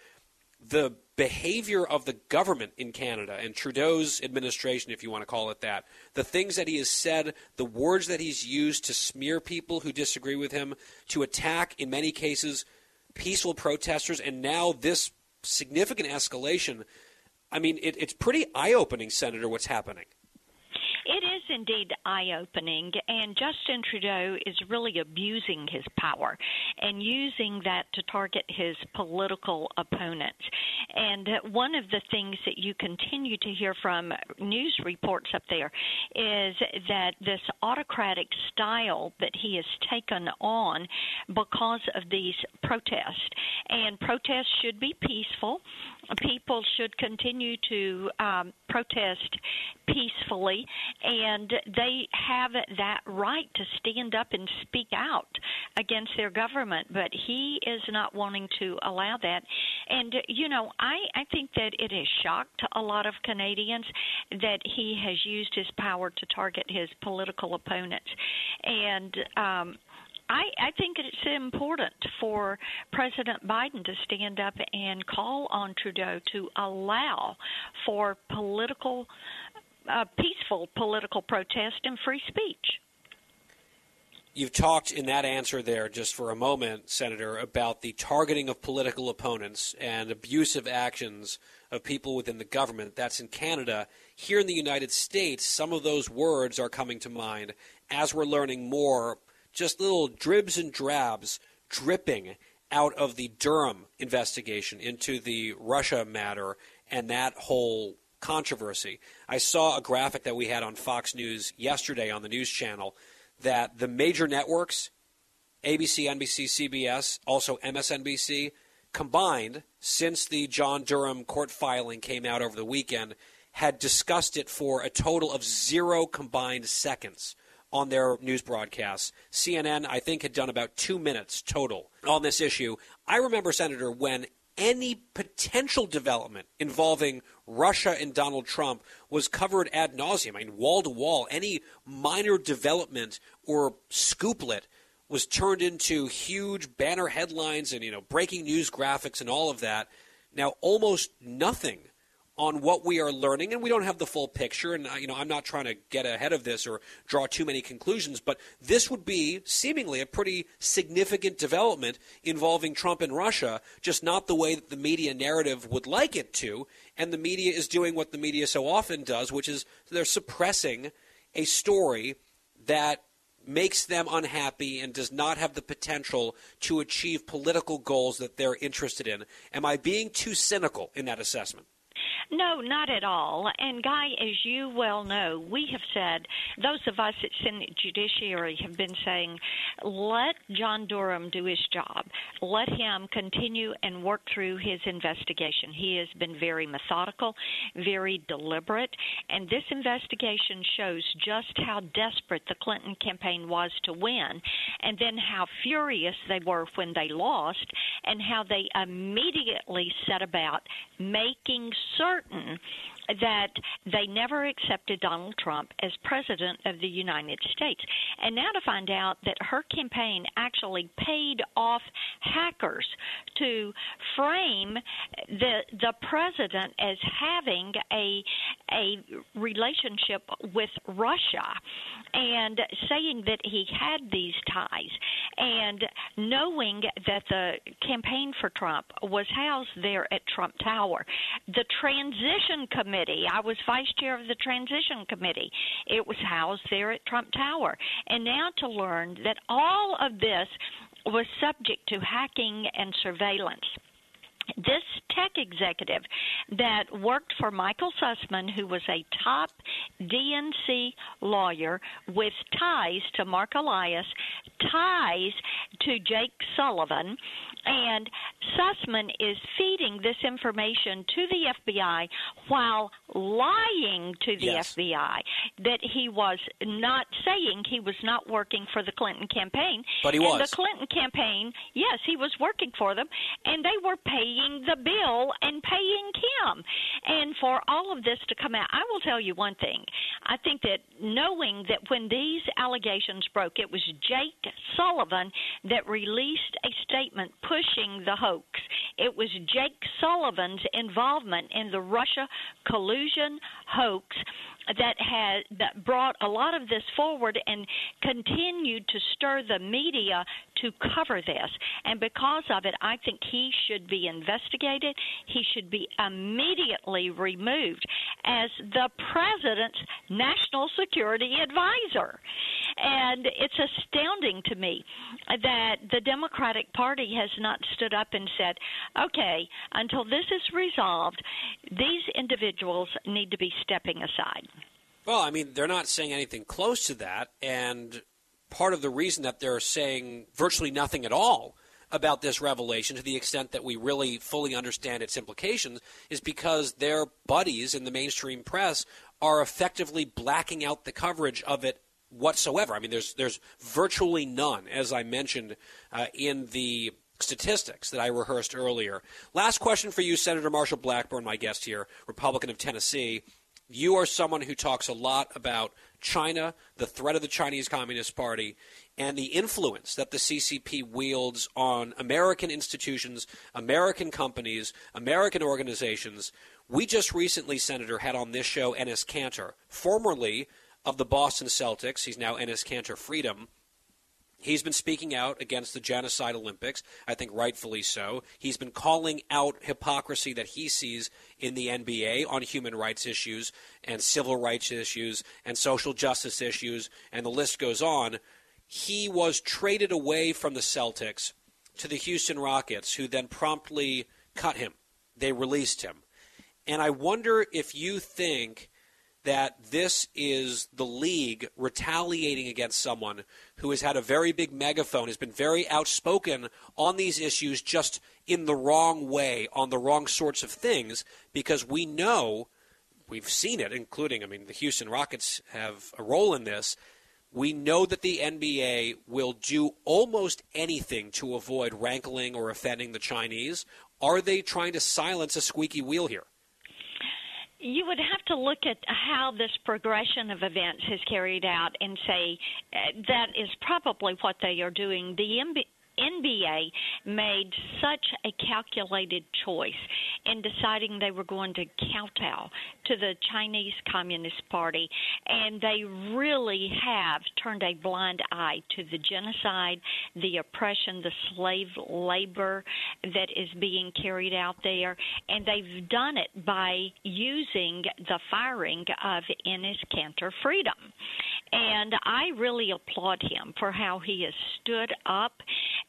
the behavior of the government in Canada and Trudeau's administration, if you want to call it that, the things that he has said, the words that he's used to smear people who disagree with him, to attack, in many cases, peaceful protesters, and now this significant escalation. I mean, it, it's pretty eye opening, Senator, what's happening. Indeed eye opening, and Justin Trudeau is really abusing his power and using that to target his political opponents. And one of the things that you continue to hear from news reports up there is that this autocratic style that he has taken on because of these protests. And protests should be peaceful. People should continue to um, protest peacefully and they have that right to stand up and speak out against their government but he is not wanting to allow that. And you know i i think that it has shocked a lot of canadians that he has used his power to target his political opponents. And um I, I think it's important for President Biden to stand up and call on Trudeau to allow for political, uh, peaceful political protest and free speech. You've talked in that answer there just for a moment, Senator, about the targeting of political opponents and abusive actions of people within the government. That's in Canada. Here in the United States, some of those words are coming to mind as we're learning more just little dribs and drabs dripping out of the Durham investigation into the Russia matter and that whole controversy. I saw a graphic that we had on Fox News yesterday on the news channel that the major networks, ABC, NBC, CBS, also MSNBC, combined since the John Durham court filing came out over the weekend, had discussed it for a total of zero combined seconds on their news broadcasts. CNN, I think, had done about two minutes total on this issue. I remember, Senator, when any potential development involving Russia and Donald Trump was covered ad nauseum. I mean, wall to wall, any minor development or scooplet was turned into huge banner headlines and you know breaking news graphics and all of that. Now, almost nothing on what we are learning, and we don't have the full picture. And uh, you know, I'm not trying to get ahead of this or draw too many conclusions, but this would be seemingly a pretty significant development involving Trump and Russia, just not the way that the media narrative would like it to. And the media is doing what the media so often does, which is they're suppressing a story that makes them unhappy and does not have the potential to achieve political goals that they're interested in. Am I being too cynical in that assessment? No, not at all. And Guy, as you well know, we have said those of us at Senate Judiciary have been saying, let John Durham do his job. Let him continue and work through his investigation. He has been very methodical, very deliberate, and this investigation shows just how desperate the Clinton campaign was to win, and then how furious they were when they lost, and how they immediately set about making certain that they never accepted Donald Trump as president of the United States. And now to find out that her campaign actually paid off hackers to frame the the president as having a a relationship with Russia and saying that he had these ties and knowing that the campaign for Trump was housed there at Trump Tower. The transition committee, I was vice chair of the transition committee. It was housed there at Trump Tower. And now to learn that all of this was subject to hacking and surveillance this tech executive that worked for Michael Sussmann, who was a top DNC lawyer with ties to Marc Elias, ties to Jake Sullivan, and Sussmann is feeding this information to the FBI while lying to the yes. FBI that he was not saying he was not working for the Clinton campaign. But he and was. The Clinton campaign, yes, he was working for them, and they were paying the bill and paying Kim. And for all of this to come out, I will tell you one thing. I think that knowing that when these allegations broke, it was Jake Sullivan that released a statement pushing the hoax. It was Jake Sullivan's involvement in the Russia collusion hoax that had that brought a lot of this forward and continued to stir the media to cover this. And because of it, I think he should be investigated. He should be immediately removed as the president's national security advisor. And it's astounding to me that the Democratic Party has not stood up and said, okay, until this is resolved, these individuals need to be stepping aside. Well, I mean, they're not saying anything close to that. And part of the reason that they're saying virtually nothing at all about this revelation to the extent that we really fully understand its implications is because their buddies in the mainstream press are effectively blacking out the coverage of it whatsoever. I mean, there's there's virtually none, as I mentioned uh, in the statistics that I rehearsed earlier. Last question for you, Senator Marsha Blackburn, my guest here, Republican of Tennessee. You are someone who talks a lot about China, the threat of the Chinese Communist Party, and the influence that the CCP wields on American institutions, American companies, American organizations. We just recently, Senator, had on this show Enes Kanter, formerly of the Boston Celtics. He's now Enes Kanter Freedom. He's been speaking out against the Genocide Olympics, I think rightfully so. He's been calling out hypocrisy that he sees in the NBA on human rights issues and civil rights issues and social justice issues, and the list goes on. He was traded away from the Celtics to the Houston Rockets, who then promptly cut him. They released him. And I wonder if you think that this is the league retaliating against someone who has had a very big megaphone, has been very outspoken on these issues just in the wrong way, on the wrong sorts of things, because we know, we've seen it, including, I mean, the Houston Rockets have a role in this. We know that the NBA will do almost anything to avoid rankling or offending the Chinese. Are they trying to silence a squeaky wheel here? You would have to look at how this progression of events is carried out and say uh, that is probably what they are doing. The NBA made such a calculated choice in deciding they were going to kowtow to the Chinese Communist Party, and they really have turned a blind eye to the genocide, the oppression, the slave labor that is being carried out there, and they've done it by using the firing of Enes Kanter Freedom. And I really applaud him for how he has stood up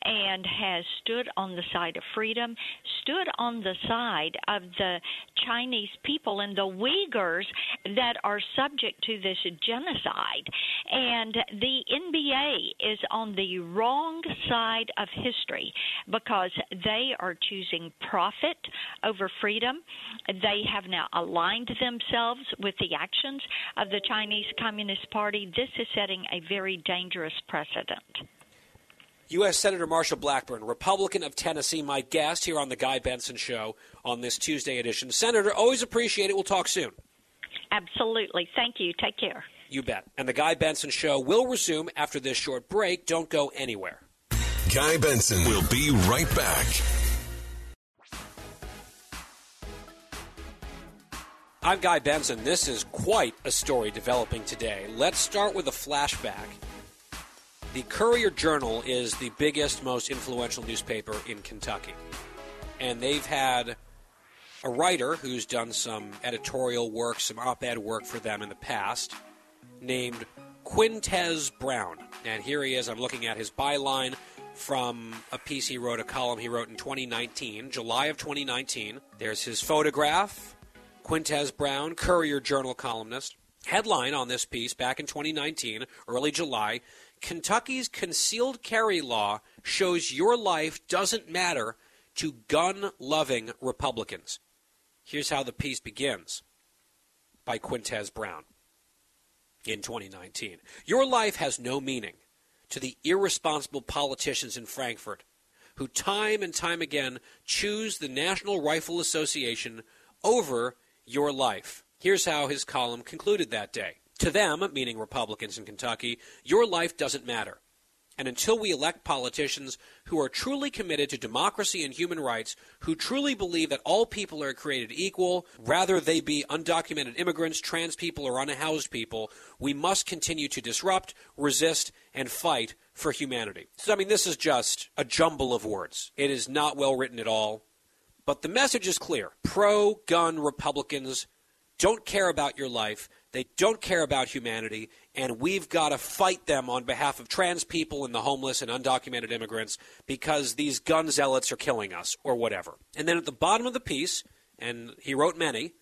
and has stood on the side of freedom, stood on the side of the Chinese people and the Uyghurs that are subject to this genocide. And the NBA is on the wrong side of history because they are choosing profit over freedom. They have now aligned themselves with the actions of the Chinese Communist Party. This is setting a very dangerous precedent. U.S. Senator Marsha Blackburn, Republican of Tennessee, my guest here on The Guy Benson Show on this Tuesday edition. Senator, always appreciate it. We'll talk soon. Absolutely. Thank you. Take care. You bet. And The Guy Benson Show will resume after this short break. Don't go anywhere. Guy Benson will be right back. I'm Guy Benson. This is quite a story developing today. Let's start with a flashback. The Courier Journal is the biggest, most influential newspaper in Kentucky. And they've had a writer who's done some editorial work, some op ed work for them in the past, named Quintez Brown. And here he is. I'm looking at his byline from a piece he wrote, a column he wrote in 2019, July of 2019. There's his photograph. Quintez Brown, Courier Journal columnist. Headline on this piece back in 2019, early July Kentucky's concealed carry law shows your life doesn't matter to gun loving Republicans. Here's how the piece begins by Quintez Brown in 2019. Your life has no meaning to the irresponsible politicians in Frankfort who time and time again choose the National Rifle Association over your life. Here's how his column concluded that day. To them, meaning Republicans in Kentucky, your life doesn't matter. And until we elect politicians who are truly committed to democracy and human rights, who truly believe that all people are created equal, rather they be undocumented immigrants, trans people, or unhoused people, we must continue to disrupt, resist, and fight for humanity. So, I mean, this is just a jumble of words. It is not well written at all. But the message is clear pro gun Republicans don't care about your life. They don't care about humanity, and we've got to fight them on behalf of trans people and the homeless and undocumented immigrants because these gun zealots are killing us, or whatever. And then at the bottom of the piece, and he wrote many,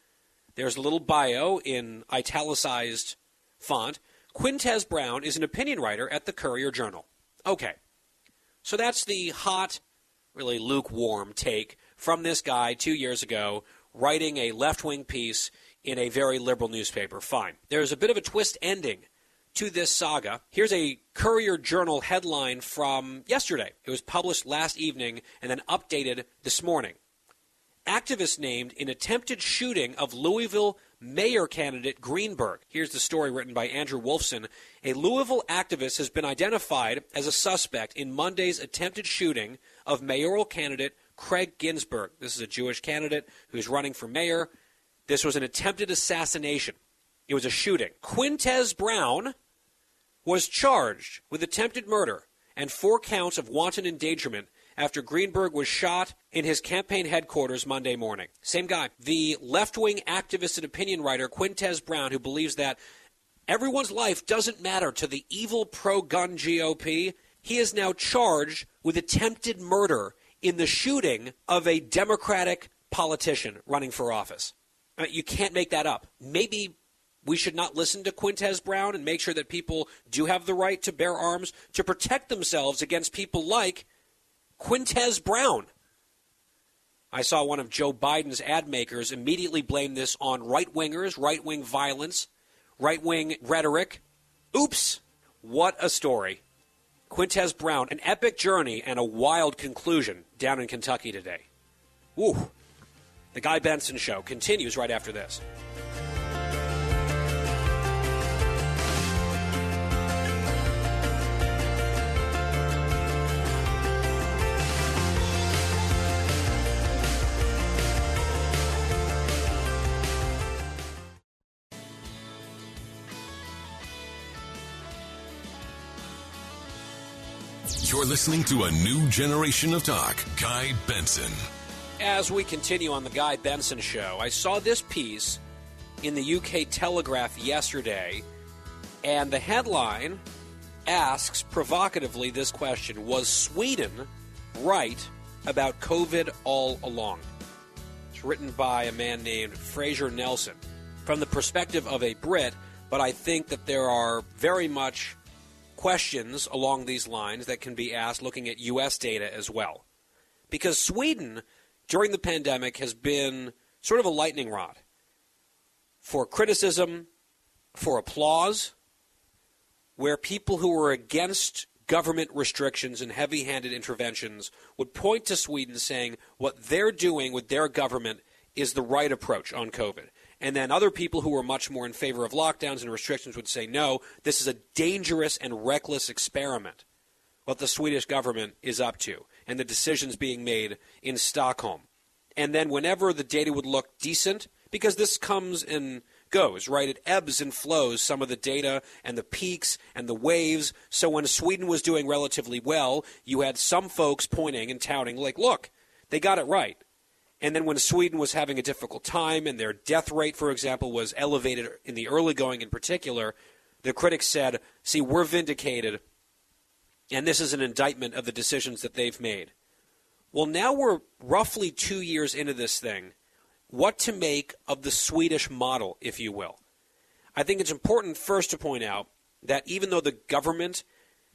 there's a little bio in italicized font. Quintez Brown is an opinion writer at the Courier Journal. Okay. So that's the hot, really lukewarm take from this guy two years ago writing a left wing piece in a very liberal newspaper. Fine. There's a bit of a twist ending to this saga. Here's a Courier Journal headline from yesterday. It was published last evening and then updated this morning. activists named in attempted shooting of Louisville mayor candidate Greenberg. Here's the story written by Andrew Wolfson. A Louisville activist has been identified as a suspect in Monday's attempted shooting of mayoral candidate Craig Greenberg. This is a Jewish candidate who's running for mayor. This was an attempted assassination. It was a shooting. Quintez Brown was charged with attempted murder and four counts of wanton endangerment after Greenberg was shot in his campaign headquarters Monday morning. Same guy. The left wing activist and opinion writer Quintez Brown, who believes that everyone's life doesn't matter to the evil pro gun GOP, he is now charged with attempted murder in the shooting of a Democratic politician running for office. Uh, you can't make that up. Maybe we should not listen to Quintez Brown and make sure that people do have the right to bear arms to protect themselves against people like Quintez Brown. I saw one of Joe Biden's ad makers immediately blame this on right wingers, right wing violence, right wing rhetoric. Oops, what a story. Quintez Brown, an epic journey and a wild conclusion down in Kentucky today. Ooh. The Guy Benson Show continues right after this. You're listening to a new generation of talk. Guy Benson. As we continue on the Guy Benson Show, I saw this piece in the UK Telegraph yesterday, and the headline asks provocatively this question Was Sweden right about COVID all along? It's written by a man named Fraser Nelson. From the perspective of a Brit, but I think that there are very much questions along these lines that can be asked looking at U.S. data as well. Because Sweden, during the pandemic, has been sort of a lightning rod for criticism, for applause, where people who were against government restrictions and heavy handed interventions would point to Sweden saying what they're doing with their government is the right approach on COVID. And then other people who were much more in favor of lockdowns and restrictions would say, no, this is a dangerous and reckless experiment, what the Swedish government is up to, and the decisions being made in Stockholm. And then whenever the data would look decent, because this comes and goes, right? It ebbs and flows, some of the data and the peaks and the waves. So when Sweden was doing relatively well, you had some folks pointing and touting, like, look, they got it right. And then when Sweden was having a difficult time and their death rate, for example, was elevated in the early going in particular, the critics said, see, we're vindicated, and this is an indictment of the decisions that they've made. Well, now we're roughly two years into this thing. What to make of the Swedish model, if you will? I think it's important first to point out that even though the government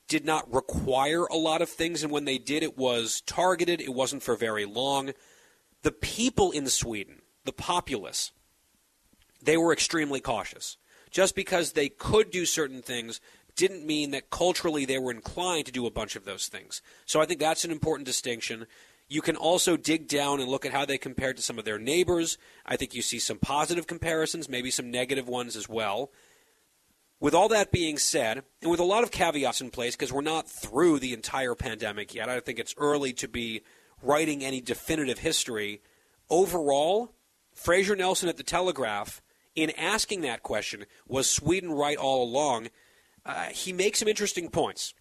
did not require a lot of things, and when they did, it was targeted, it wasn't for very long the people in Sweden, the populace, they were extremely cautious. Just because they could do certain things didn't mean that culturally they were inclined to do a bunch of those things. So I think that's an important distinction. You can also dig down and look at how they compared to some of their neighbors. I think you see some positive comparisons, maybe some negative ones as well. With all that being said, and with a lot of caveats in place, because we're not through the entire pandemic yet, I think it's early to be writing any definitive history. Overall, Fraser Nelson at the Telegraph, in asking that question, was Sweden right all along? Uh, he makes some interesting points.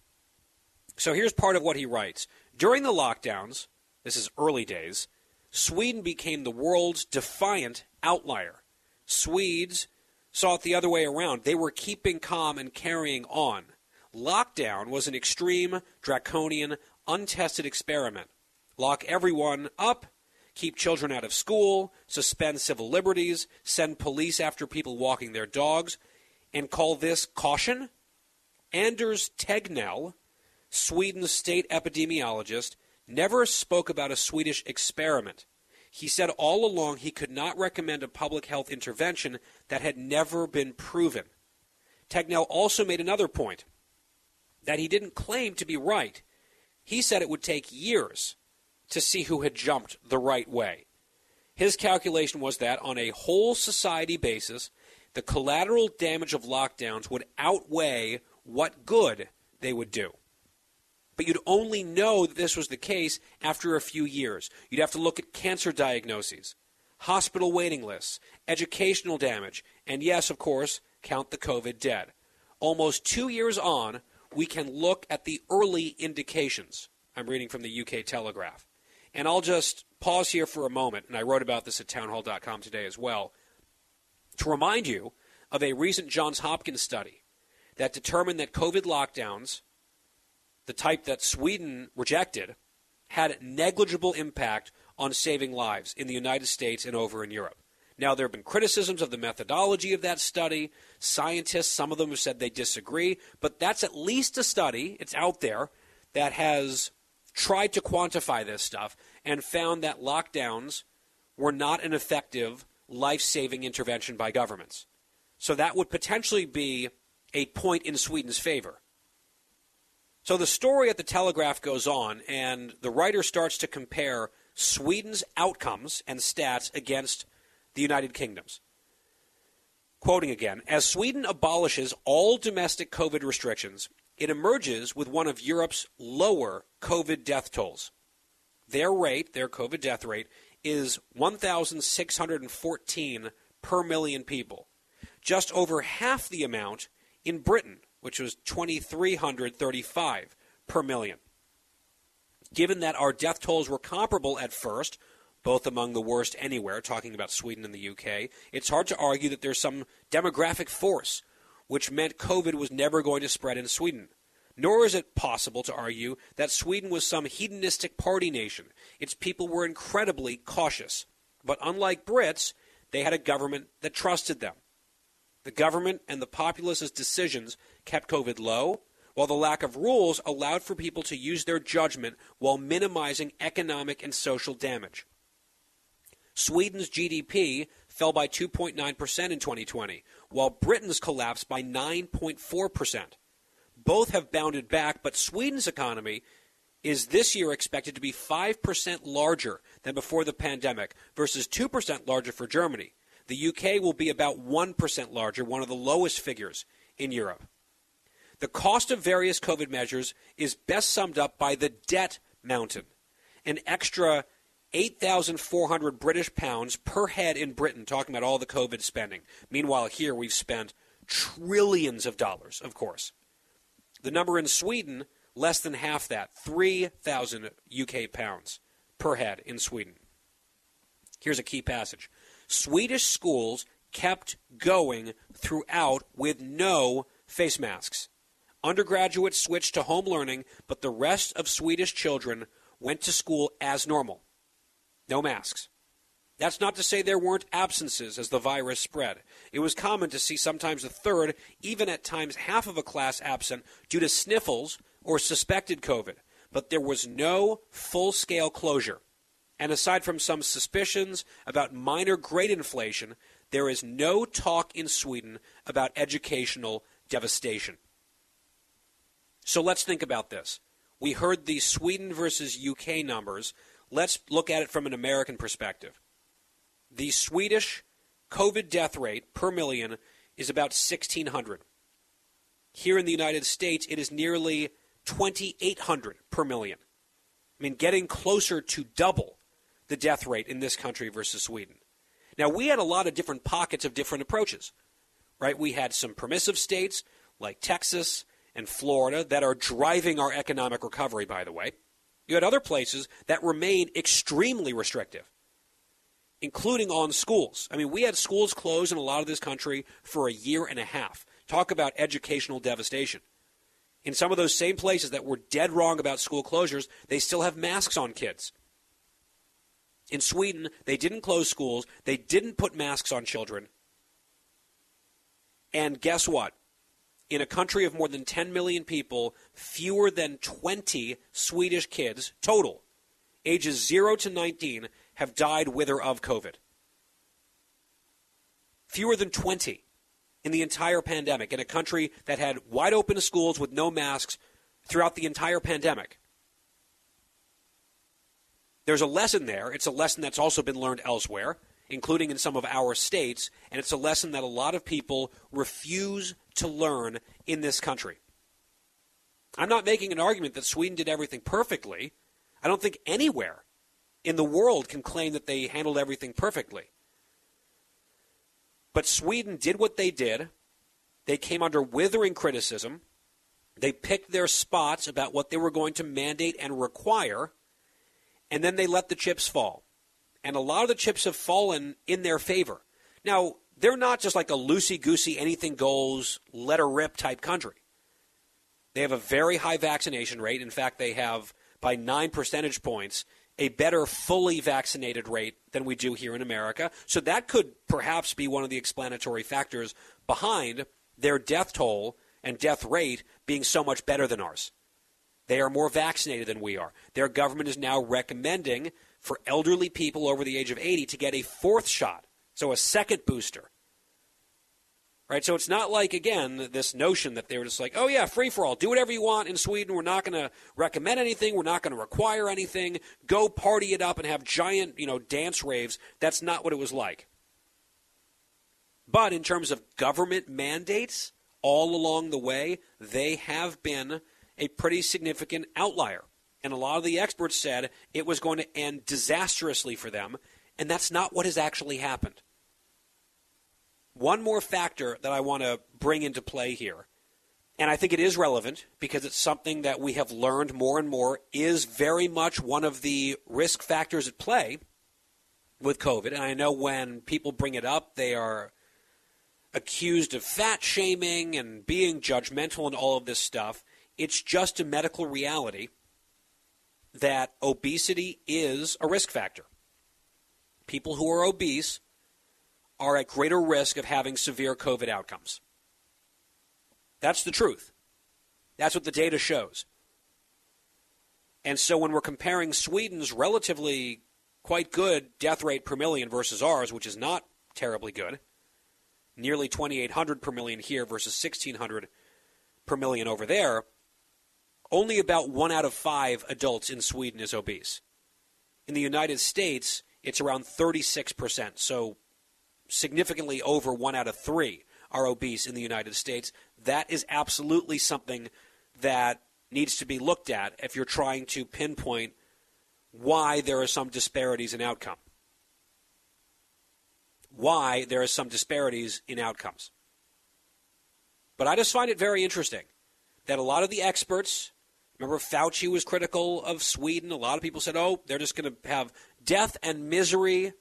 So here's part of what he writes. During the lockdowns, this is early days, Sweden became the world's defiant outlier. Swedes saw it the other way around. They were keeping calm and carrying on. Lockdown was an extreme, draconian, untested experiment lock everyone up, keep children out of school, suspend civil liberties, send police after people walking their dogs, and call this caution? Anders Tegnell, Sweden's state epidemiologist, never spoke about a Swedish experiment. He said all along he could not recommend a public health intervention that had never been proven. Tegnell also made another point that he didn't claim to be right. He said it would take years to see who had jumped the right way. His calculation was that on a whole society basis, the collateral damage of lockdowns would outweigh what good they would do. But you'd only know that this was the case after a few years. You'd have to look at cancer diagnoses, hospital waiting lists, educational damage, and yes, of course, count the COVID dead. Almost two years on, we can look at the early indications. I'm reading from the UK Telegraph. And I'll just pause here for a moment, and I wrote about this at townhall.com today as well, to remind you of a recent Johns Hopkins study that determined that COVID lockdowns, the type that Sweden rejected, had negligible impact on saving lives in the United States and over in Europe. Now, there have been criticisms of the methodology of that study. Scientists, some of them have said they disagree, but that's at least a study, it's out there, that has tried to quantify this stuff and found that lockdowns were not an effective life saving intervention by governments. So that would potentially be a point in Sweden's favor. So the story at the Telegraph goes on, and the writer starts to compare Sweden's outcomes and stats against the United Kingdom's. Quoting again, as Sweden abolishes all domestic COVID restrictions, it emerges with one of Europe's lower COVID death tolls. Their rate, their COVID death rate, is 1,614 per million people, just over half the amount in Britain, which was 2,335 per million. Given that our death tolls were comparable at first, both among the worst anywhere, talking about Sweden and the UK, it's hard to argue that there's some demographic force which meant COVID was never going to spread in Sweden. Nor is it possible to argue that Sweden was some hedonistic party nation. Its people were incredibly cautious. But unlike Brits, they had a government that trusted them. The government and the populace's decisions kept COVID low, while the lack of rules allowed for people to use their judgment while minimizing economic and social damage. Sweden's GDP fell by 2.9% in 2020, while Britain's collapsed by 9.4%. Both have bounded back, but Sweden's economy is this year expected to be 5% larger than before the pandemic versus 2% larger for Germany. The UK will be about 1% larger, one of the lowest figures in Europe. The cost of various COVID measures is best summed up by the debt mountain. An extra 8,400 British pounds per head in Britain, talking about all the COVID spending. Meanwhile, here we've spent trillions of dollars, of course. The number in Sweden, less than half that 3,000 UK pounds per head in Sweden. Here's a key passage Swedish schools kept going throughout with no face masks. Undergraduates switched to home learning, but the rest of Swedish children went to school as normal. No masks. That's not to say there weren't absences as the virus spread. It was common to see sometimes a third, even at times half of a class absent due to sniffles or suspected COVID, but there was no full scale closure. And aside from some suspicions about minor grade inflation, there is no talk in Sweden about educational devastation. So let's think about this. We heard the Sweden versus UK numbers. Let's look at it from an American perspective. The Swedish COVID death rate per million is about 1,600. Here in the United States, it is nearly 2,800 per million. I mean, getting closer to double the death rate in this country versus Sweden. Now, we had a lot of different pockets of different approaches, right? We had some permissive states like Texas and Florida that are driving our economic recovery, by the way. You had other places that remain extremely restrictive including on schools. I mean, we had schools closed in a lot of this country for a year and a half. Talk about educational devastation. In some of those same places that were dead wrong about school closures, they still have masks on kids. In Sweden, they didn't close schools, they didn't put masks on children. And guess what? In a country of more than 10 million people, fewer than 20 Swedish kids total, ages 0 to 19, have died with or of COVID. Fewer than 20 in the entire pandemic in a country that had wide open schools with no masks throughout the entire pandemic. There's a lesson there. It's a lesson that's also been learned elsewhere, including in some of our states, and it's a lesson that a lot of people refuse to learn in this country. I'm not making an argument that Sweden did everything perfectly. I don't think anywhere in the world can claim that they handled everything perfectly. But Sweden did what they did. They came under withering criticism. They picked their spots about what they were going to mandate and require, and then they let the chips fall. And a lot of the chips have fallen in their favor. Now, they're not just like a loosey goosey, anything goes, let her rip type country. They have a very high vaccination rate. In fact, they have, by nine percentage points, a better fully vaccinated rate than we do here in America. So that could perhaps be one of the explanatory factors behind their death toll and death rate being so much better than ours. They are more vaccinated than we are. Their government is now recommending for elderly people over the age of 80 to get a fourth shot, so a second booster. Right? So it's not like, again, this notion that they were just like, oh, yeah, free for all. Do whatever you want in Sweden. We're not going to recommend anything. We're not going to require anything. Go party it up and have giant, you know, dance raves. That's not what it was like. But in terms of government mandates, all along the way, they have been a pretty significant outlier. And a lot of the experts said it was going to end disastrously for them, and that's not what has actually happened. One more factor that I want to bring into play here, and I think it is relevant because it's something that we have learned more and more is very much one of the risk factors at play with COVID. And I know when people bring it up, they are accused of fat shaming and being judgmental and all of this stuff. It's just a medical reality that obesity is a risk factor. People who are obese are at greater risk of having severe COVID outcomes. That's the truth. That's what the data shows. And so when we're comparing Sweden's relatively quite good death rate per million versus ours, which is not terribly good, nearly 2,800 per million here versus 1,600 per million over there, only about one out of five adults in Sweden is obese. In the United States, it's around 36%, so significantly over one out of three are obese in the United States. That is absolutely something that needs to be looked at if you're trying to pinpoint why there are some disparities in outcome. Why there are some disparities in outcomes. But I just find it very interesting that a lot of the experts, remember Fauci was critical of Sweden. A lot of people said, oh, they're just going to have death and misery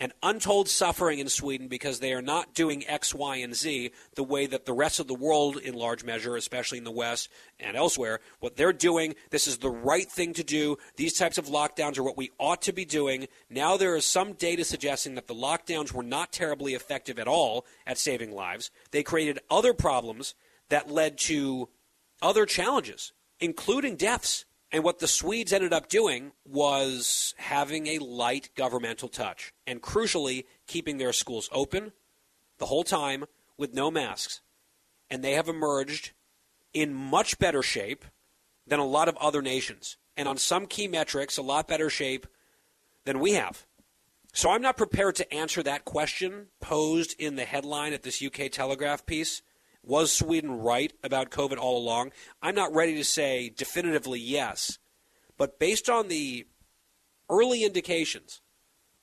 and untold suffering in Sweden because they are not doing X, Y, and Z the way that the rest of the world, in large measure, especially in the West and elsewhere, what they're doing, this is the right thing to do. These types of lockdowns are what we ought to be doing. Now there is some data suggesting that the lockdowns were not terribly effective at all at saving lives. They created other problems that led to other challenges, including deaths. And what the Swedes ended up doing was having a light governmental touch and, crucially, keeping their schools open the whole time with no masks. And they have emerged in much better shape than a lot of other nations. And on some key metrics, a lot better shape than we have. So I'm not prepared to answer that question posed in the headline at this UK Telegraph piece. Was Sweden right about COVID all along? I'm not ready to say definitively yes, but based on the early indications,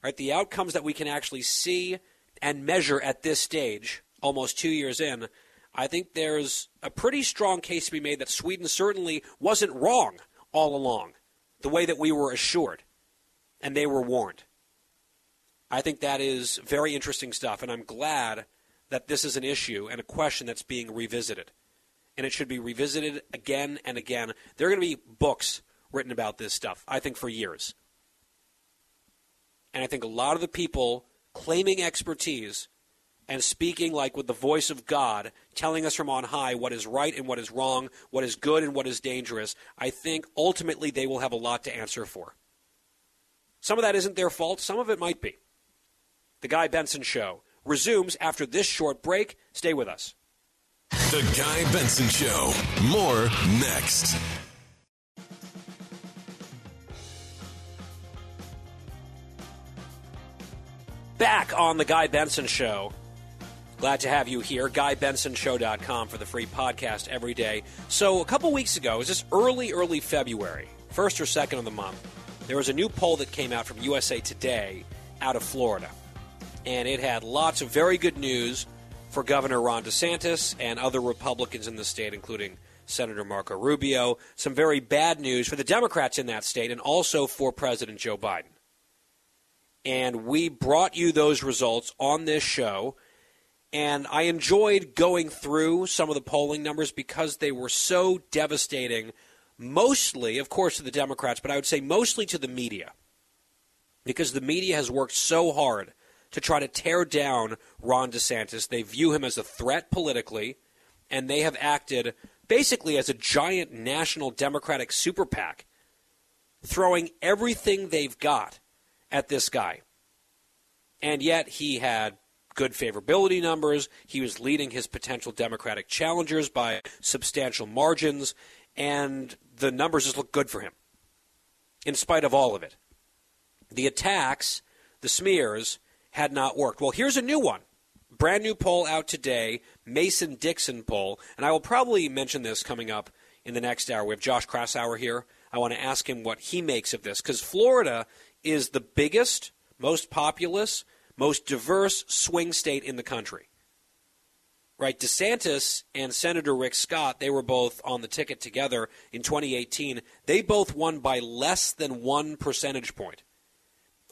right, the outcomes that we can actually see and measure at this stage, almost two years in, I think there's a pretty strong case to be made that Sweden certainly wasn't wrong all along, the way that we were assured and they were warned. I think that is very interesting stuff, and I'm glad that this is an issue and a question that's being revisited. And it should be revisited again and again. There are going to be books written about this stuff, I think, for years. And I think a lot of the people claiming expertise and speaking like with the voice of God, telling us from on high what is right and what is wrong, what is good and what is dangerous, I think ultimately they will have a lot to answer for. Some of that isn't their fault, some of it might be. The Guy Benson Show resumes after this short break. Stay with us. The Guy Benson Show. More next. Back on The Guy Benson Show. Glad to have you here. GuyBensonShow.com for the free podcast every day. So, a couple weeks ago, is this early, early February, first or second of the month, there was a new poll that came out from USA Today out of Florida. And it had lots of very good news for Governor Ron DeSantis and other Republicans in the state, including Senator Marco Rubio. Some very bad news for the Democrats in that state and also for President Joe Biden. And we brought you those results on this show and I enjoyed going through some of the polling numbers because they were so devastating, mostly, of course, to the Democrats, but I would say mostly to the media. Because the media has worked so hard to try to tear down Ron DeSantis. They view him as a threat politically, and they have acted basically as a giant national Democratic super PAC, throwing everything they've got at this guy. And yet he had good favorability numbers. He was leading his potential Democratic challengers by substantial margins, and the numbers just look good for him, in spite of all of it. The attacks, the smears, had not worked. Well, here's a new one. Brand new poll out today, Mason Dixon poll, and I will probably mention this coming up in the next hour. We have Josh Kraushaar here. I want to ask him what he makes of this because Florida is the biggest, most populous, most diverse swing state in the country. Right, DeSantis and Senator Rick Scott, they were both on the ticket together in 2018. They both won by less than one percentage point.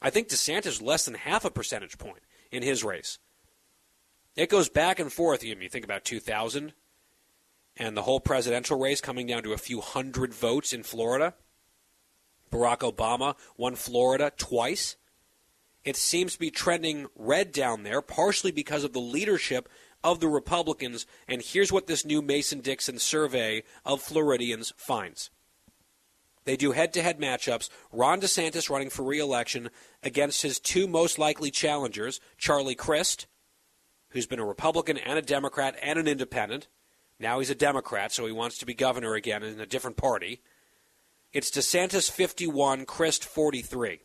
I think DeSantis less than half a percentage point in his race. It goes back and forth. You think about 2000 and the whole presidential race coming down to a few hundred votes in Florida. Barack Obama won Florida twice. It seems to be trending red down there, partially because of the leadership of the Republicans. And here's what this new Mason Dixon survey of Floridians finds. They do head to head matchups. Ron DeSantis running for re election against his two most likely challengers, Charlie Crist, who's been a Republican and a Democrat and an independent. Now he's a Democrat, so he wants to be governor again in a different party. It's DeSantis 51, Crist 43.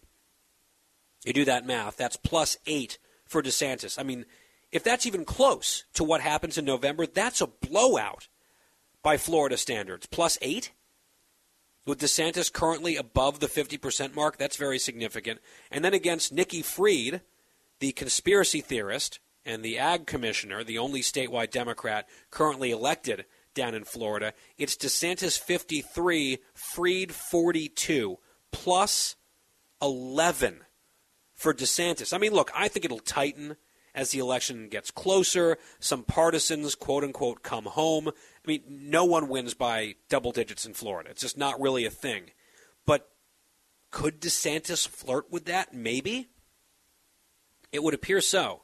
You do that math, that's plus eight for DeSantis. I mean, if that's even close to what happens in November, that's a blowout by Florida standards. Plus eight? With DeSantis currently above the 50% mark, that's very significant. And then against Nikki Fried, the conspiracy theorist and the ag commissioner, the only statewide Democrat currently elected down in Florida, it's DeSantis 53, Fried 42, plus 11 for DeSantis. I mean, look, I think it'll tighten as the election gets closer. Some partisans, quote unquote, come home. I mean, no one wins by double digits in Florida. It's just not really a thing. But could DeSantis flirt with that? Maybe. It would appear so.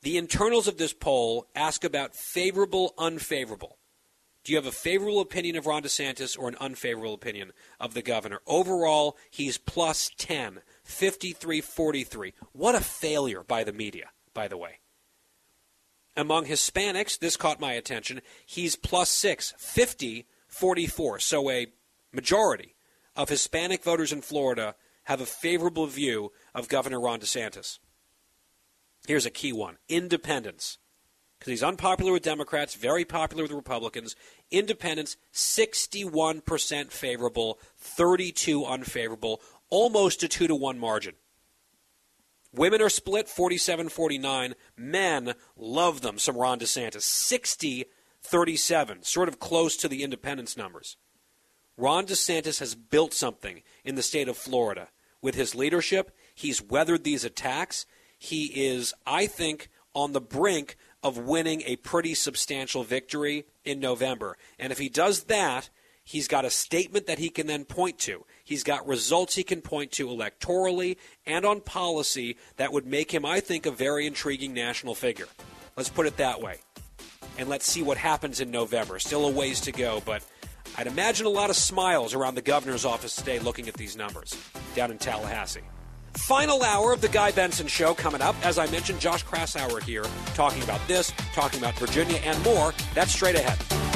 The internals of this poll ask about favorable, unfavorable. Do you have a favorable opinion of Ron DeSantis or an unfavorable opinion of the governor? Overall, he's plus 10. 53 43. What a failure by the media, by the way. Among Hispanics, this caught my attention. He's plus 6, 50 44. So a majority of Hispanic voters in Florida have a favorable view of Governor Ron DeSantis. Here's a key one independence. Because he's unpopular with Democrats, very popular with Republicans. Independents, 61% favorable, 32 unfavorable almost a 2 to 1 margin. Women are split 47 49. Men love them, some Ron DeSantis. 60 37, sort of close to the independence numbers. Ron DeSantis has built something in the state of Florida. With his leadership, he's weathered these attacks. He is, I think, on the brink of winning a pretty substantial victory in November. And if he does that, he's got a statement that he can then point to. He's got results he can point to electorally and on policy that would make him, I think, a very intriguing national figure. Let's put it that way. And let's see what happens in November. Still a ways to go, but I'd imagine a lot of smiles around the governor's office today looking at these numbers down in Tallahassee. Final hour of the Guy Benson Show coming up. As I mentioned, Josh Kraushaar here talking about this, talking about Virginia, and more. That's straight ahead.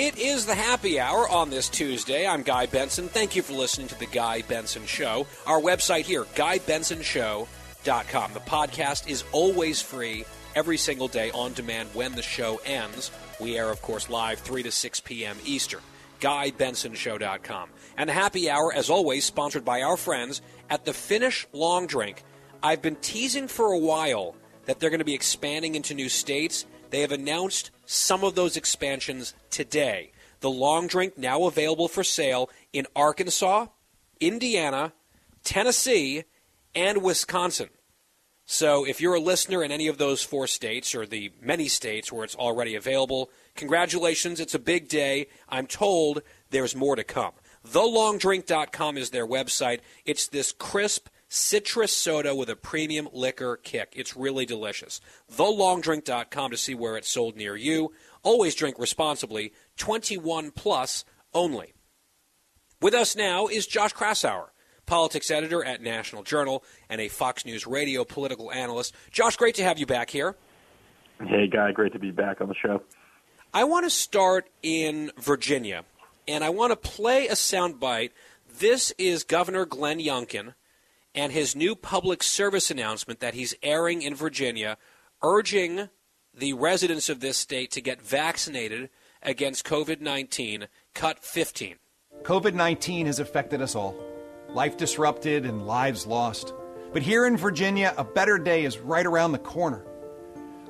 It is the happy hour on this Tuesday. I'm Guy Benson. Thank you for listening to the Guy Benson Show. Our website here, GuyBensonShow.com. The podcast is always free every single day on demand when the show ends. We air, of course, live 3 to 6 p.m. Eastern. GuyBensonShow.com. And the happy hour, as always, sponsored by our friends at the Finnish Long Drink. I've been teasing for a while that they're going to be expanding into new states. They have announced some of those expansions today. The long drink now available for sale in Arkansas, Indiana, Tennessee, and Wisconsin. So if you're a listener in any of those four states or the many states where it's already available, congratulations, it's a big day. I'm told there's more to come. TheLongDrink.com is their website. It's this crisp, citrus soda with a premium liquor kick. It's really delicious. TheLongDrink.com to see where it's sold near you. Always drink responsibly. 21 plus only. With us now is Josh Kraushaar, politics editor at National Journal and a Fox News radio political analyst. Josh, great to have you back here. Hey, Guy, great to be back on the show. I want to start in Virginia, and I want to play a soundbite. This is Governor Glenn Youngkin and his new public service announcement that he's airing in Virginia, urging the residents of this state to get vaccinated against COVID 19, cut 15. COVID 19 has affected us all. Life disrupted and lives lost. But here in Virginia, a better day is right around the corner.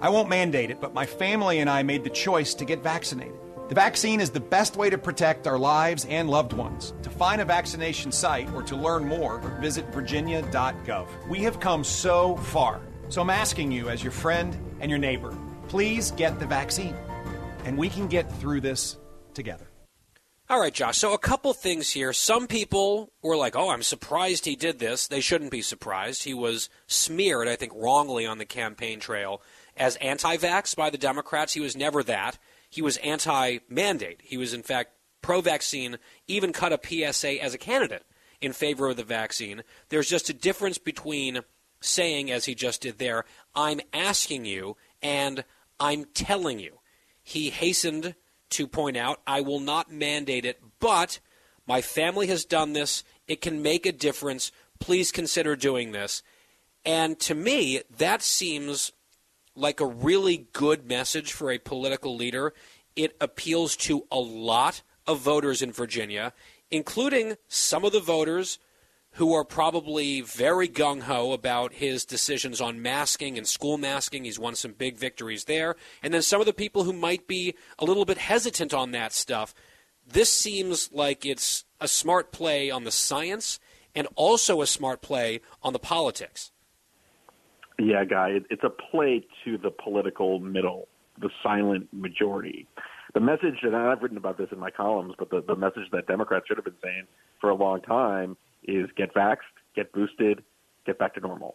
I won't mandate it, but my family and I made the choice to get vaccinated. The vaccine is the best way to protect our lives and loved ones. To find a vaccination site or to learn more, visit virginia.gov. We have come so far. So I'm asking you, as your friend and your neighbor, please get the vaccine. And we can get through this together. All right, Josh. So, a couple things here. Some people were like, oh, I'm surprised he did this. They shouldn't be surprised. He was smeared, I think, wrongly on the campaign trail as anti vax by the Democrats. He was never that. He was anti mandate. He was, in fact, pro vaccine, even cut a PSA as a candidate in favor of the vaccine. There's just a difference between saying, as he just did there, I'm asking you, and I'm telling you. He hastened to point out, I will not mandate it, but my family has done this. It can make a difference. Please consider doing this. And to me, that seems like a really good message for a political leader. It appeals to a lot of voters in Virginia, including some of the voters who are probably very gung ho about his decisions on masking and school masking. He's won some big victories there. And then some of the people who might be a little bit hesitant on that stuff. This seems like it's a smart play on the science and also a smart play on the politics. Yeah, Guy, it's a play to the political middle, the silent majority. The message, and I've written about this in my columns, but the, the message that Democrats should have been saying for a long time is get vaxxed, get boosted, get back to normal.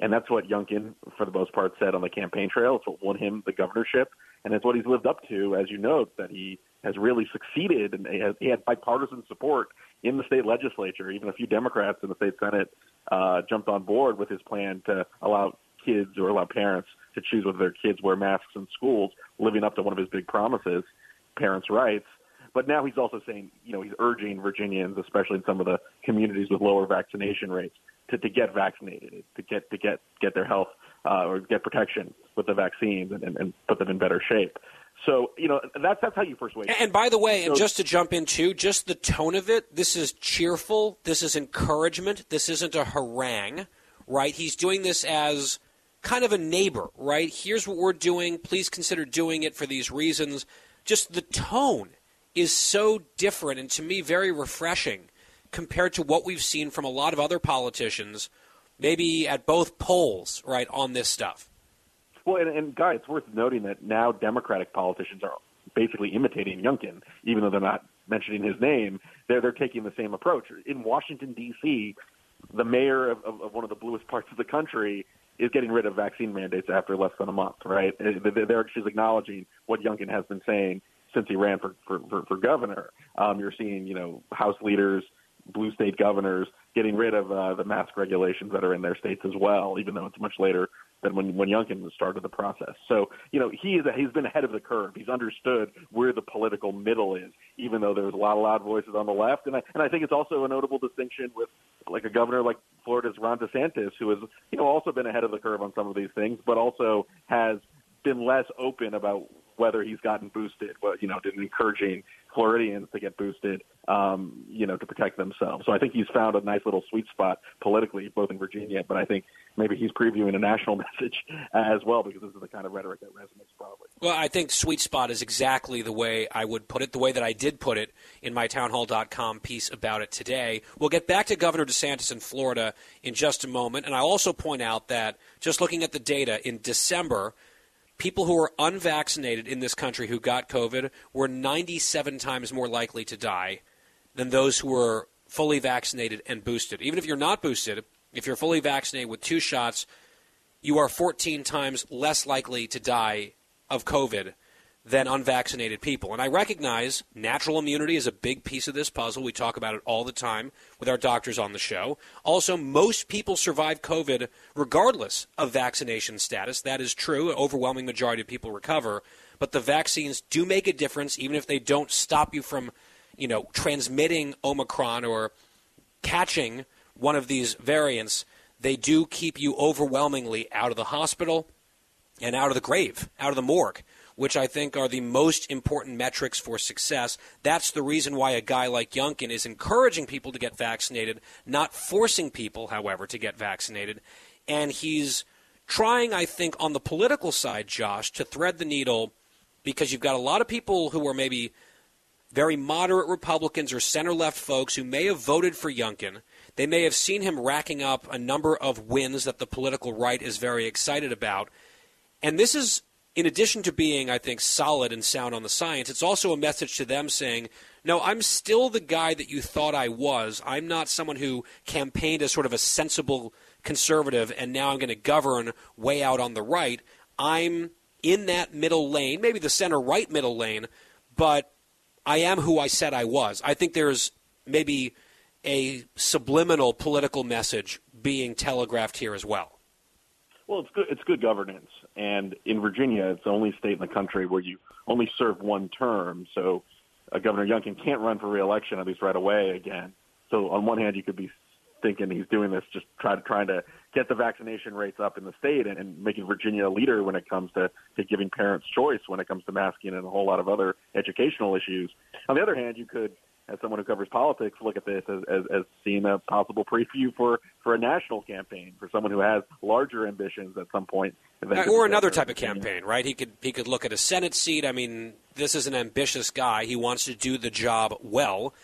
And that's what Youngkin, for the most part, said on the campaign trail. It's what won him the governorship, and it's what he's lived up to, as you note, that he has really succeeded, and he, has, he had bipartisan support in the state legislature. Even a few Democrats in the state Senate uh, jumped on board with his plan to allow kids or allow parents to choose whether their kids wear masks in schools, living up to one of his big promises, parents' rights. But now he's also saying, you know, he's urging Virginians, especially in some of the communities with lower vaccination rates, to, to get vaccinated, to get to get get their health uh, or get protection with the vaccines and, and, and put them in better shape. So you know that's that's how you first persuade. And by the way, so, and just to jump in too, just the tone of it. This is cheerful. This is encouragement. This isn't a harangue, right? He's doing this as kind of a neighbor, right? Here's what we're doing. Please consider doing it for these reasons. Just the tone is so different and to me very refreshing compared to what we've seen from a lot of other politicians, maybe at both poles, right, on this stuff. Well, and, and Guy, it's worth noting that now Democratic politicians are basically imitating Youngkin, even though they're not mentioning his name, they're they're taking the same approach. In Washington D.C., the mayor of, of, of one of the bluest parts of the country is getting rid of vaccine mandates after less than a month. Right? They're she's acknowledging what Youngkin has been saying since he ran for for, for, for governor. Um, you're seeing you know House leaders, blue state governors getting rid of uh, the mask regulations that are in their states as well, even though it's much later than when when Youngkin started the process. So you know he is a, he's been ahead of the curve. He's understood where the political middle is, even though there's a lot of loud voices on the left. And I and I think it's also a notable distinction with like a governor like Florida's Ron DeSantis, who has you know also been ahead of the curve on some of these things, but also has been less open about whether he's gotten boosted, but you know, encouraging Floridians to get boosted, um, you know, to protect themselves. So I think he's found a nice little sweet spot politically, both in Virginia, but I think maybe he's previewing a national (laughs) message as well because this is the kind of rhetoric that resonates probably. Well, I think sweet spot is exactly the way I would put it, the way that I did put it in my townhall.com piece about it today. We'll get back to Governor DeSantis in Florida in just a moment, and I'll also point out that just looking at the data in December – people who were unvaccinated in this country who got COVID were 97 times more likely to die than those who were fully vaccinated and boosted. Even if you're not boosted, if you're fully vaccinated with two shots, you are 14 times less likely to die of COVID than unvaccinated people. And I recognize natural immunity is a big piece of this puzzle. We talk about it all the time with our doctors on the show. Also, most people survive COVID regardless of vaccination status. That is true. An overwhelming majority of people recover. But the vaccines do make a difference, even if they don't stop you from, you know, transmitting Omicron or catching one of these variants. They do keep you overwhelmingly out of the hospital and out of the grave, out of the morgue which I think are the most important metrics for success. That's the reason why a guy like Youngkin is encouraging people to get vaccinated, not forcing people, however, to get vaccinated. And he's trying, I think, on the political side, Josh, to thread the needle because you've got a lot of people who are maybe very moderate Republicans or center left folks who may have voted for Youngkin. They may have seen him racking up a number of wins that the political right is very excited about. And this is in addition to being, I think, solid and sound on the science, it's also a message to them saying, no, I'm still the guy that you thought I was. I'm not someone who campaigned as sort of a sensible conservative and now I'm going to govern way out on the right. I'm in that middle lane, maybe the center right middle lane, but I am who I said I was. I think there's maybe a subliminal political message being telegraphed here as well. Well, it's good. It's good governance, and in Virginia, it's the only state in the country where you only serve one term. So, uh, Governor Youngkin can't run for reelection at least right away again. So, on one hand, you could be thinking he's doing this just try to trying to get the vaccination rates up in the state and, and making Virginia a leader when it comes to, to giving parents choice when it comes to masking and a whole lot of other educational issues. On the other hand, you could as someone who covers politics, look at this as, as, as seeing a possible preview for, for a national campaign for someone who has larger ambitions at some point. Or another type of campaign, right? He could he could look at a Senate seat. I mean, this is an ambitious guy. He wants to do the job well.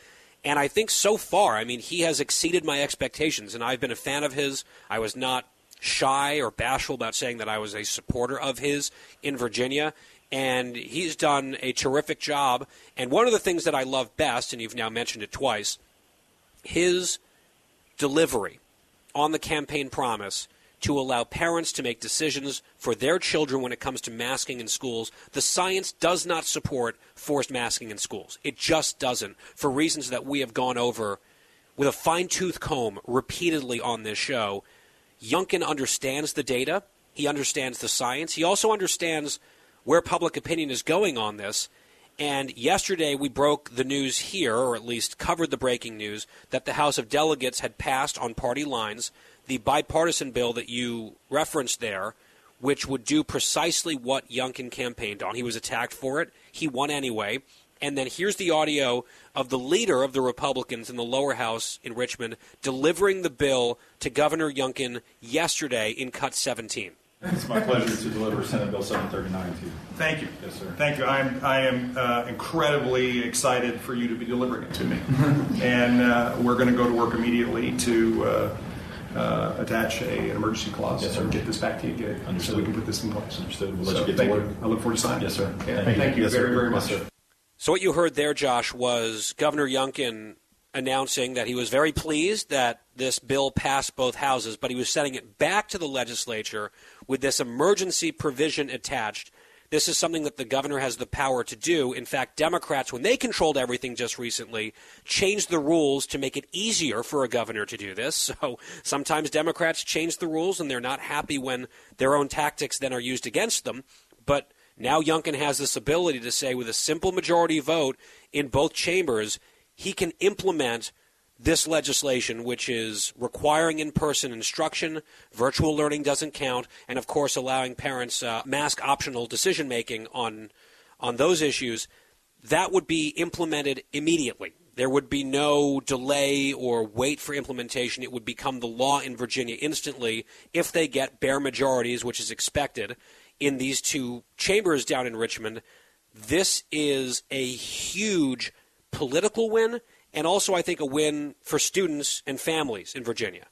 And I think so far, I mean, he has exceeded my expectations, and I've been a fan of his. I was not shy or bashful about saying that I was a supporter of his in Virginia and he's done a terrific job. And one of the things that I love best, and you've now mentioned it twice, his delivery on the campaign promise to allow parents to make decisions for their children when it comes to masking in schools. The science does not support forced masking in schools. It just doesn't, for reasons that we have gone over with a fine tooth comb repeatedly on this show. Youngkin understands the data. He understands the science. He also understands where public opinion is going on this. And yesterday we broke the news here, or at least covered the breaking news, that the House of Delegates had passed on party lines the bipartisan bill that you referenced there, which would do precisely what Youngkin campaigned on. He was attacked for it. He won anyway. And then here's the audio of the leader of the Republicans in the lower house in Richmond delivering the bill to Governor Youngkin yesterday in cut 17. It's my pleasure to deliver Senate Bill 739 to you. Thank you. Yes, sir. Thank you. I'm, I am uh, incredibly excited for you to be delivering it to me. (laughs) and uh, we're going to go to work immediately to uh, uh, attach a, an emergency clause Yes, sir. and get this back to you, get it, so we can put this in place. Understood. We'll let So you get thank to you. I look forward to signing. Yes, sir. Yeah, Thank thank, you. you Yes, sir. very, very Yes, much. sir. So what you heard there, Josh, was Governor Youngkin announcing that he was very pleased that this bill passed both houses, but he was sending it back to the legislature with this emergency provision attached. This is something that the governor has the power to do. In fact, Democrats, when they controlled everything just recently, changed the rules to make it easier for a governor to do this. (laughs) So sometimes Democrats change the rules and they're not happy when their own tactics then are used against them. But now Youngkin has this ability to say, with a simple majority vote in both chambers, he can implement this legislation, which is requiring in person instruction, virtual learning doesn't count, and of course allowing parents uh, mask optional decision making on, on those issues, that would be implemented immediately. There would be no delay or wait for implementation. It would become the law in Virginia instantly if they get bare majorities, which is expected in these two chambers down in Richmond. This is a huge political win and also, I think, a win for students and families in Virginia.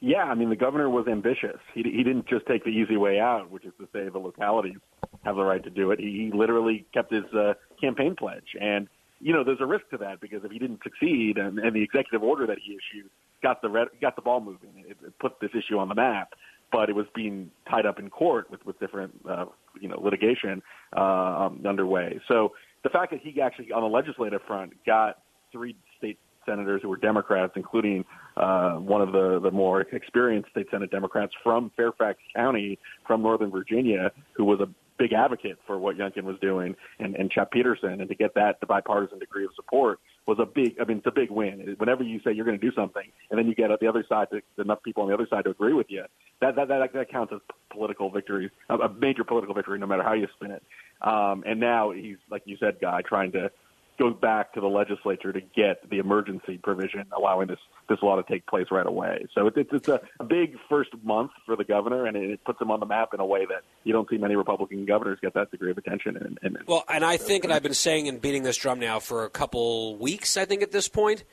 Yeah, I mean, the governor was ambitious. He, he didn't just take the easy way out, which is to say the localities have the right to do it. He, he literally kept his uh, campaign pledge. And, you know, there's a risk to that because if he didn't succeed and, and the executive order that he issued got the, red, got the ball moving, it, it put this issue on the map but it was being tied up in court with, with different, uh, you know, litigation uh, um, underway. So the fact that he actually, on the legislative front, got three state senators who were Democrats, including uh, one of the, the more experienced state Senate Democrats from Fairfax County, from Northern Virginia, who was a big advocate for what Youngkin was doing, and, and Chap Petersen, and to get that the bipartisan degree of support was a big. I mean, it's a big win. Whenever you say you're going to do something, and then you get the other side to, enough people on the other side to agree with you, that that that, that counts as political victory, a major political victory, no matter how you spin it. Um, and now he's, like you said, guy trying to goes back to the legislature to get the emergency provision allowing this this law to take place right away. So it's it's a, big first month for the governor, and it, puts him on the map in a way that you don't see many Republican governors get that degree of attention. And, and well, and I think, and I've been saying and beating this drum now for a couple weeks. I think at this point,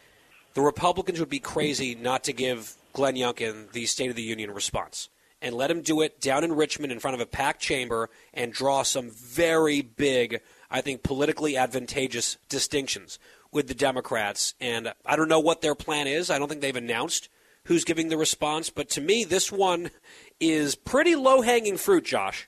the Republicans would be crazy not to give Glenn Youngkin the State of the Union response and let him do it down in Richmond in front of a packed chamber and draw some very big I think, politically advantageous distinctions with the Democrats. And I don't know what their plan is. I don't think they've announced who's giving the response. But to me, this one is pretty low hanging fruit, Josh.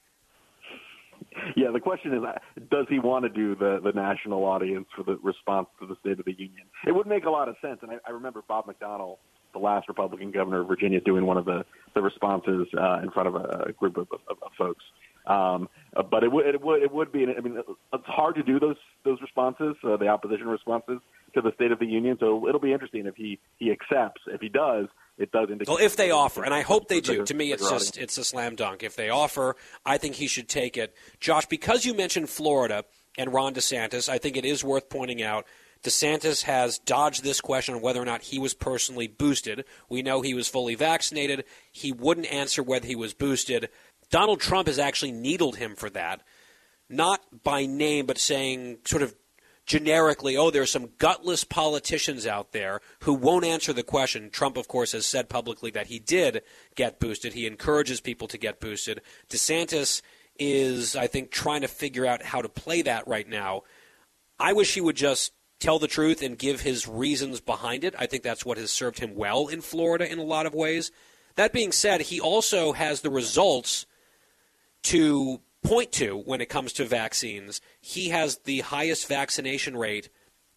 Yeah, the question is, does he want to do the, the national audience for the response to the State of the Union? It would make a lot of sense. And I, I remember Bob McDonnell, the last Republican governor of Virginia, doing one of the, the responses uh, in front of a, a group of, of, of folks. Um, uh, but it would it would it would be. I mean, it's hard to do those those responses, uh, the opposition responses to the State of the Union. So it'll be interesting if he he accepts. If he does, it does indicate. Well, if they offer, and I hope they do. To me, it's just it's a slam dunk. If they offer, I think he should take it. Josh, because you mentioned Florida and Ron DeSantis, I think it is worth pointing out. DeSantis has dodged this question on whether or not he was personally boosted. We know he was fully vaccinated. He wouldn't answer whether he was boosted. Donald Trump has actually needled him for that, not by name, but saying sort of generically, oh, there's some gutless politicians out there who won't answer the question. Trump, of course, has said publicly that he did get boosted. He encourages people to get boosted. DeSantis is, I think, trying to figure out how to play that right now. I wish he would just tell the truth and give his reasons behind it. I think that's what has served him well in Florida in a lot of ways. That being said, he also has the results to point to when it comes to vaccines. He has the highest vaccination rate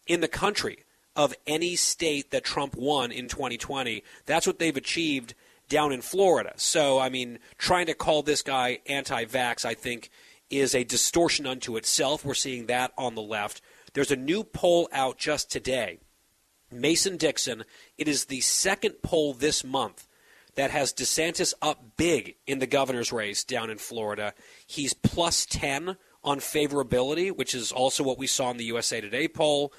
in the country of any state that Trump won in 2020. That's what they've achieved down in Florida. So, I mean, trying to call this guy anti vax, I think, is a distortion unto itself. We're seeing that on the left. There's a new poll out just today. Mason Dixon, it is the second poll this month that has DeSantis up big in the governor's race down in Florida. He's plus 10 on favorability, which is also what we saw in the USA Today poll,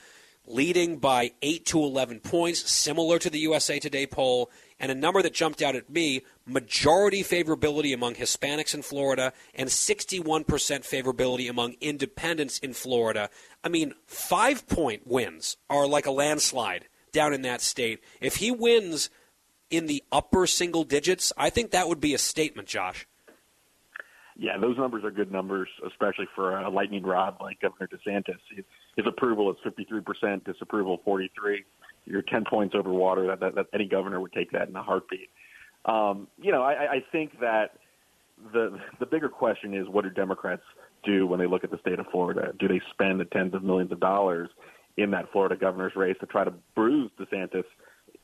leading by 8 to 11 points, similar to the USA Today poll. And a number that jumped out at me majority favorability among Hispanics in Florida and 61% favorability among independents in Florida. I mean, five point wins are like a landslide down in that state. If he wins in the upper single digits, I think that would be a statement, Josh. Yeah, those numbers are good numbers, especially for a lightning rod like Governor DeSantis. His approval is 53%, disapproval 43. You're 10 points over water. That, that, that any governor would take that in a heartbeat. Um, you know, I, I think that the the bigger question is what do Democrats do when they look at the state of Florida? Do they spend the tens of millions of dollars in that Florida governor's race to try to bruise DeSantis,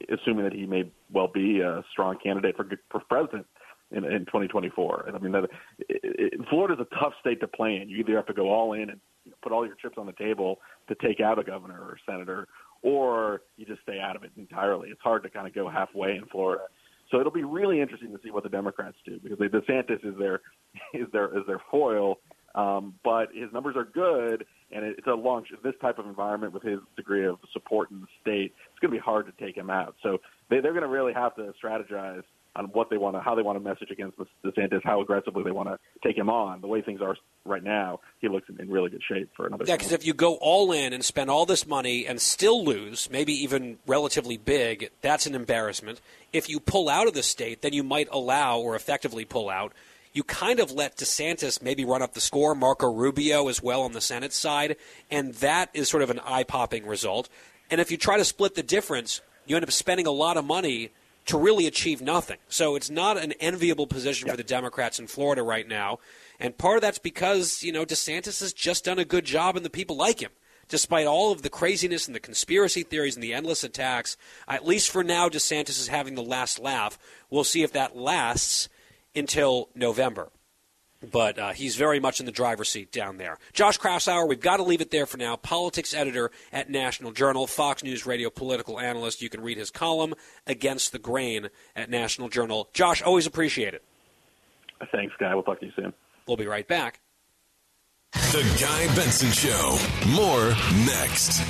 assuming that he may well be a strong candidate for for president? in, in 2024. And I mean, that, it, it, a tough state to play in. You either have to go all in and put all your chips on the table to take out a governor or senator, or you just stay out of it entirely. It's hard to kind of go halfway in Florida. So it'll be really interesting to see what the Democrats do because DeSantis is their (laughs) is their is their foil, um, but his numbers are good, and it's a long this type of environment with his degree of support in the state. It's going to be hard to take him out. So they, they're going to really have to strategize on what they want to, how they want to message against DeSantis, how aggressively they want to take him on. The way things are right now, he looks in, really good shape for another. Yeah, because if you go all in and spend all this money and still lose, maybe even relatively big, that's an embarrassment. If you pull out of the state, then you might allow or effectively pull out. You kind of let DeSantis maybe run up the score, Marco Rubio as well on the Senate side, and that is sort of an eye popping result. And if you try to split the difference, you end up spending a lot of money to really achieve nothing. So it's not an enviable position for the Democrats in Florida right now. And part of that's because, you know, DeSantis has just done a good job and the people like him. Despite all of the craziness and the conspiracy theories and the endless attacks, at least for now, DeSantis is having the last laugh. We'll see if that lasts until November but uh, he's very much in the driver's seat down there. Josh Kraushaar, we've got to leave it there for now. Politics editor at National Journal, Fox News Radio political analyst. You can read his column Against the Grain at National Journal. Josh, always appreciate it. Thanks, Guy. We'll talk to you soon. We'll be right back. The Guy Benson Show. More next.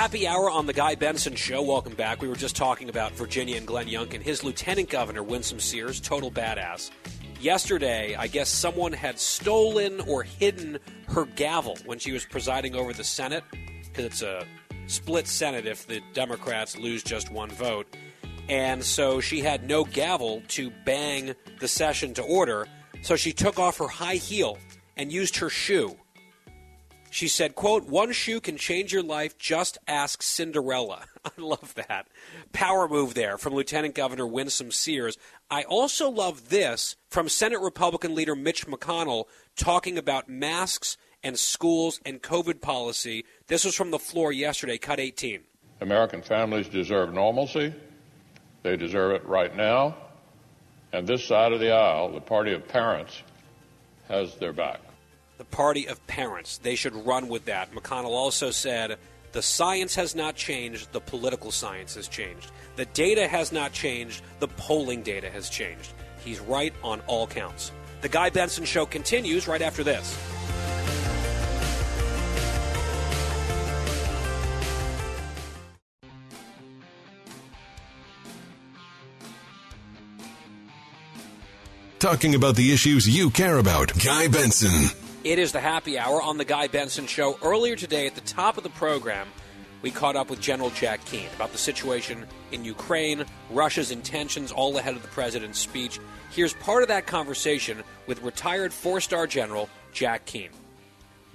Happy hour on the Guy Benson Show. Welcome back. We were just talking about Virginia and Glenn Youngkin. His lieutenant governor, Winsome Sears, total badass. Yesterday, I guess someone had stolen or hidden her gavel when she was presiding over the Senate, because it's a split Senate if the Democrats lose just one vote. And so she had no gavel to bang the session to order, so she took off her high heel and used her shoe she said, quote, one shoe can change your life. Just ask Cinderella. (laughs) I love that. Power move there from Lieutenant Governor Winsome Sears. I also love this from Senate Republican leader Mitch McConnell talking about masks and schools and COVID policy. This was from the floor yesterday, cut 18. American families deserve normalcy. They deserve it right now. And this side of the aisle, the party of parents, has their back the party of parents. They should run with that. McConnell also said the science has not changed, the political science has changed. The data has not changed, the polling data has changed. He's right on all counts. The Guy Benson Show continues right after this. Talking about the issues you care about. Guy Benson. It is the happy hour on the Guy Benson Show. Earlier today, at the top of the program, we caught up with General Jack Keane about the situation in Ukraine, Russia's intentions, all ahead of the president's speech. Here's part of that conversation with retired four star General Jack Keane.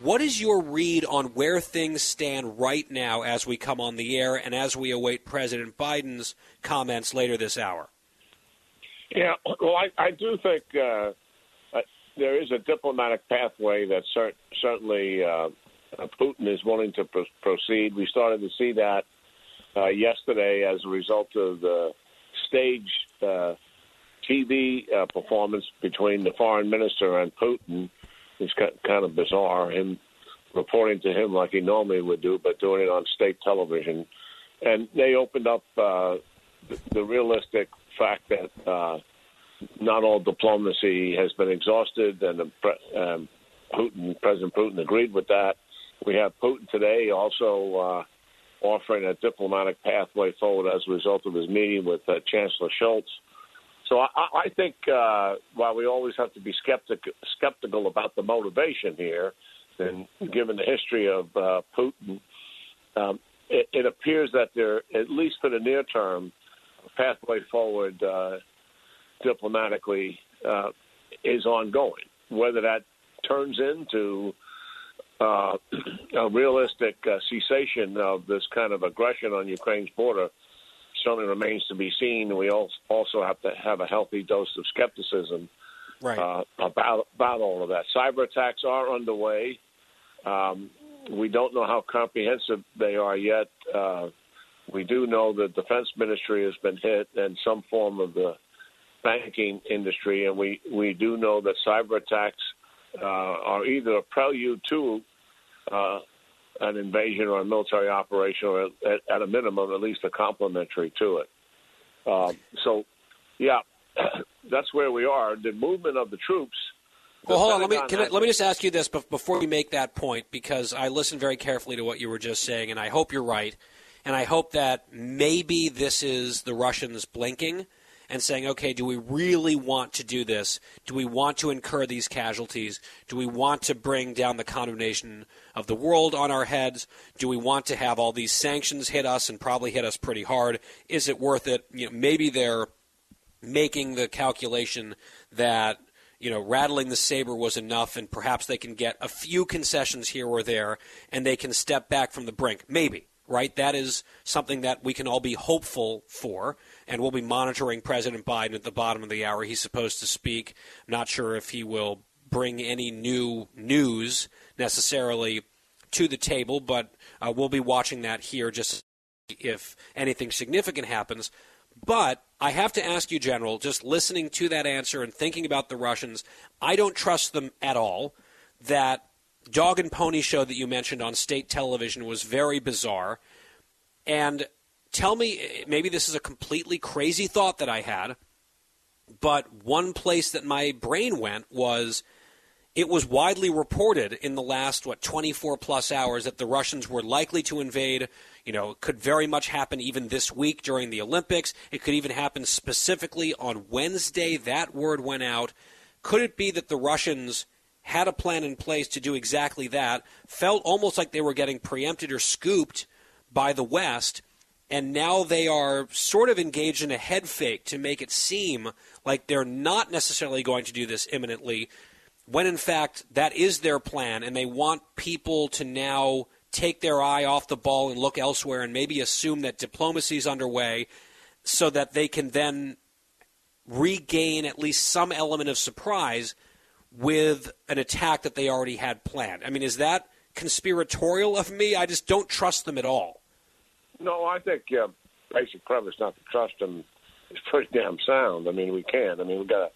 What is your read on where things stand right now as we come on the air and as we await President Biden's comments later this hour? Yeah, well, I, I do think. Uh there is a diplomatic pathway that cert- certainly uh, Putin is willing to pr- proceed. We started to see that uh, yesterday as a result of the stage uh, TV uh, performance between the foreign minister and Putin. It's kind of bizarre, him reporting to him like he normally would do, but doing it on state television. And they opened up uh, the, the realistic fact that uh, not all diplomacy has been exhausted, and um, Putin, President Putin agreed with that. We have Putin today also uh, offering a diplomatic pathway forward as a result of his meeting with uh, Chancellor Scholz. So I, I think uh, while we always have to be skeptic, skeptical about the motivation here, and given the history of uh, Putin, um, it, it appears that there, at least for the near term, a pathway forward uh, diplomatically uh, is ongoing. Whether that turns into uh, (clears throat) a realistic uh, cessation of this kind of aggression on Ukraine's border certainly remains to be seen. We also have to have a healthy dose of skepticism right. uh, about about all of that. Cyber attacks are underway. Um, we don't know how comprehensive they are yet. Uh, we do know the defense ministry has been hit and some form of the banking industry, and we, we do know that cyber attacks uh, are either a prelude to uh, an invasion or a military operation, or at, at a minimum, at least a complementary to it. Um, so, yeah, (clears throat) that's where we are. The movement of the troops. Well, hold on. Let me can I, let me just ask you this before you make that point, because I listened very carefully to what you were just saying, and I hope you're right, and I hope that maybe this is the Russians blinking and saying, okay, do we really want to do this? Do we want to incur these casualties? Do we want to bring down the condemnation of the world on our heads? Do we want to have all these sanctions hit us and probably hit us pretty hard? Is it worth it? You know, maybe they're making the calculation that you know rattling the saber was enough and perhaps they can get a few concessions here or there and they can step back from the brink maybe right that is something that we can all be hopeful for and we'll be monitoring president biden at the bottom of the hour he's supposed to speak I'm not sure if he will bring any new news necessarily to the table but uh, we'll be watching that here just if anything significant happens but I have to ask you, General, just listening to that answer and thinking about the Russians, I don't trust them at all. That dog and pony show that you mentioned on state television was very bizarre. And tell me, maybe this is a completely crazy thought that I had, but one place that my brain went was it was widely reported in the last, what, 24 plus hours that the Russians were likely to invade you know, it could very much happen even this week during the Olympics. It could even happen specifically on Wednesday. That word went out. Could it be that the Russians had a plan in place to do exactly that, felt almost like they were getting preempted or scooped by the West, and now they are sort of engaged in a head fake to make it seem like they're not necessarily going to do this imminently, when in fact that is their plan, and they want people to now take their eye off the ball and look elsewhere and maybe assume that diplomacy is underway so that they can then regain at least some element of surprise with an attack that they already had planned. I mean, is that conspiratorial of me? I just don't trust them at all. No, I think uh, basic premise not to trust them is pretty damn sound. I mean, we can. I mean, we've got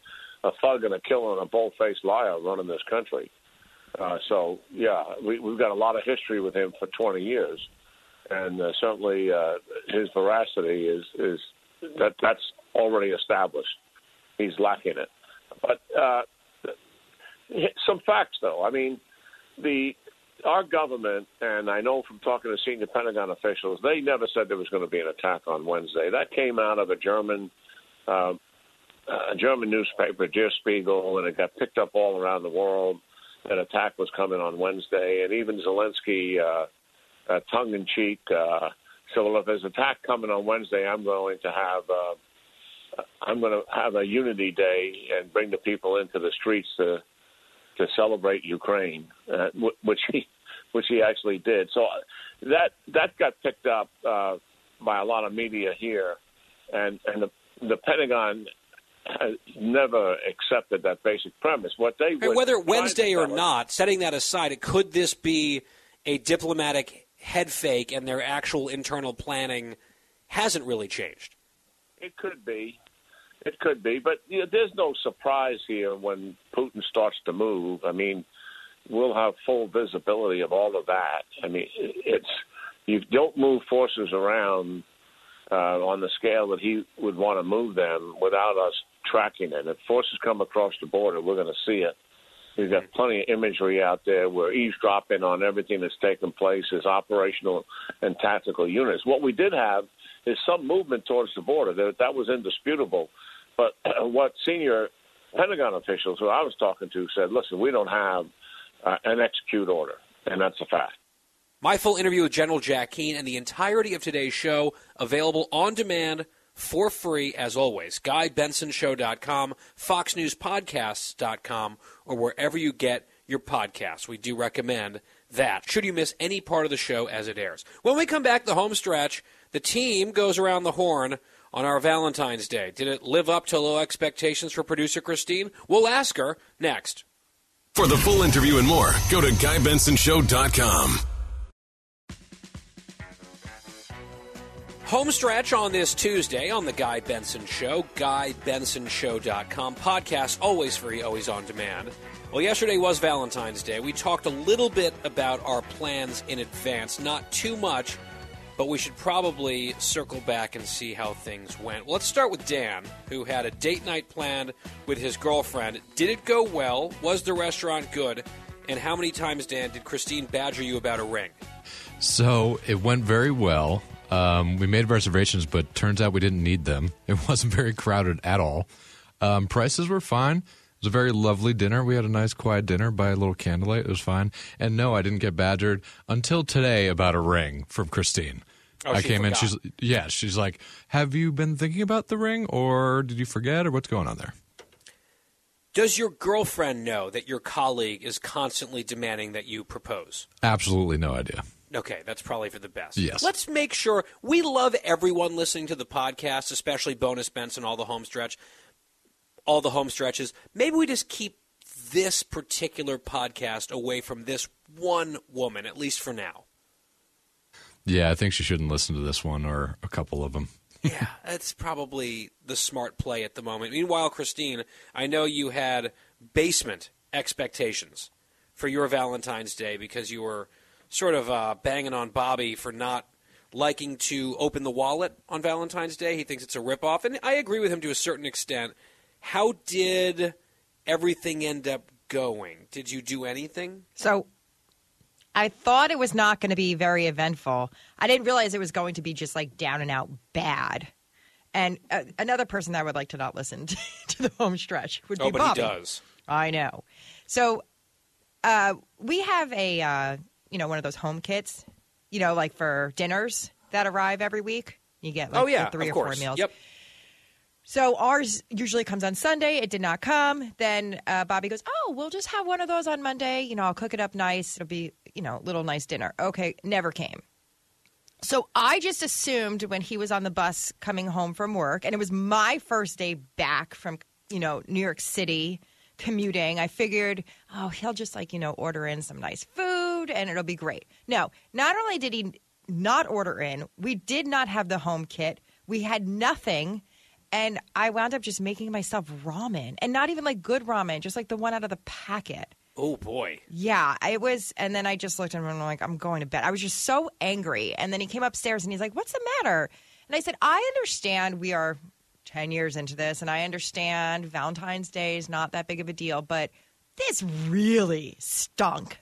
a, a thug and a killer and a bold-faced liar running this country. Uh, so yeah, we, we've got a lot of history with him for 20 years, and uh, certainly uh, his veracity is is that that's already established. He's lacking it, but uh, some facts though. I mean, the our government, and I know from talking to senior Pentagon officials, they never said there was going to be an attack on Wednesday. That came out of a German. Uh, a German newspaper, Der Spiegel, and it got picked up all around the world an attack was coming on Wednesday, and even Zelensky, uh, uh, tongue in cheek, uh, said, "Well, if there's an attack coming on Wednesday, I'm going to have uh, I'm going to have a unity day and bring the people into the streets to to celebrate Ukraine," uh, which he which he actually did. So uh, that that got picked up uh, by a lot of media here, and and the the Pentagon has never accepted that basic premise. What they and whether Wednesday or not, setting that aside, could this be a diplomatic head fake, and their actual internal planning hasn't really changed? It could be. It could be, but you know, there's no surprise here when Putin starts to move. I mean, we'll have full visibility of all of that. I mean, it's you don't move forces around uh, on the scale that he would want to move them without us tracking it. If forces come across the border, we're going to see it. We've got plenty of imagery out there. We're eavesdropping on everything that's taking place as operational and tactical units. What we did have is some movement towards the border. That, that was indisputable. But (clears throat) what senior Pentagon officials who I was talking to said, listen, we don't have uh, an execute order, and that's a fact. My full interview with General Jack Keane and the entirety of today's show available on demand for free as always. GuyBensonShow.com, FoxNewsPodcasts.com, or wherever you get your podcasts. We do recommend that. Should you miss any part of the show as it airs. When we come back, the home stretch, the team goes around the horn on our Valentine's Day. Did it live up to low expectations for producer Christine? We'll ask her next. For the full interview and more, go to GuyBensonShow.com. Home stretch on this Tuesday on The Guy Benson Show, GuyBensonShow.com. Podcast always free, always on demand. Well, yesterday was Valentine's Day. We talked a little bit about our plans in advance, not too much, but we should probably circle back and see how things went. Let's start with Dan, who had a date night planned with his girlfriend. Did it go well? Was the restaurant good? And how many times, Dan, did Christine badger you about a ring? So it went very well. Um, we made reservations, but turns out we didn't need them. It (laughs) wasn't very crowded at all. Um, prices were fine. It was a very lovely dinner. We had a nice, quiet dinner by a little candlelight. It was fine. And no, I didn't get badgered until today about a ring from Christine. Oh, I came in. forgot. She's yeah. She's like, "Have you been thinking about the ring, or did you forget, or what's going on there?" Does your girlfriend know that your colleague is constantly demanding that you propose? Absolutely no idea. Okay, that's probably for the best. Yes. Let's make sure we love everyone listening to the podcast, especially Bonus Benson, all the home stretch, all the home stretches. Maybe we just keep this particular podcast away from this one woman, at least for now. Yeah, I think she shouldn't listen to this one or a couple of them. (laughs) yeah, that's probably the smart play at the moment. Meanwhile, Christine, I know you had basement expectations for your Valentine's Day because you were sort of uh, banging on Bobby for not liking to open the wallet on Valentine's Day. He thinks it's a ripoff, and I agree with him to a certain extent. How did everything end up going? Did you do anything? So I thought it was not going to be very eventful. I didn't realize it was going to be just like down and out bad. And uh, another person that I would like to not listen (laughs) to, to the home stretch would oh, be but Bobby. he does. I know. So uh, we have a uh, you know one of those home kits, you know, like for dinners that arrive every week. You get like oh yeah, three or course. four meals. Yep. So ours usually comes on Sunday. It did not come. Then uh, Bobby goes, "Oh, we'll just have one of those on Monday. You know, I'll cook it up nice. It'll be, you know, little nice dinner." Okay, never came. So I just assumed when he was on the bus coming home from work, and it was my first day back from, you know, New York City commuting. I figured, oh, he'll just like, you know, order in some nice food and it'll be great. No, not only did he not order in, we did not have the home kit. We had nothing. And I wound up just making myself ramen and not even like good ramen, just like the one out of the packet. Oh boy. Yeah, it was. And then I just looked at him and I'm like, I'm going to bed. I was just so angry. And then he came upstairs and he's like, What's the matter? And I said, I understand we are 10 years into this and I understand Valentine's Day is not that big of a deal, but this really stunk.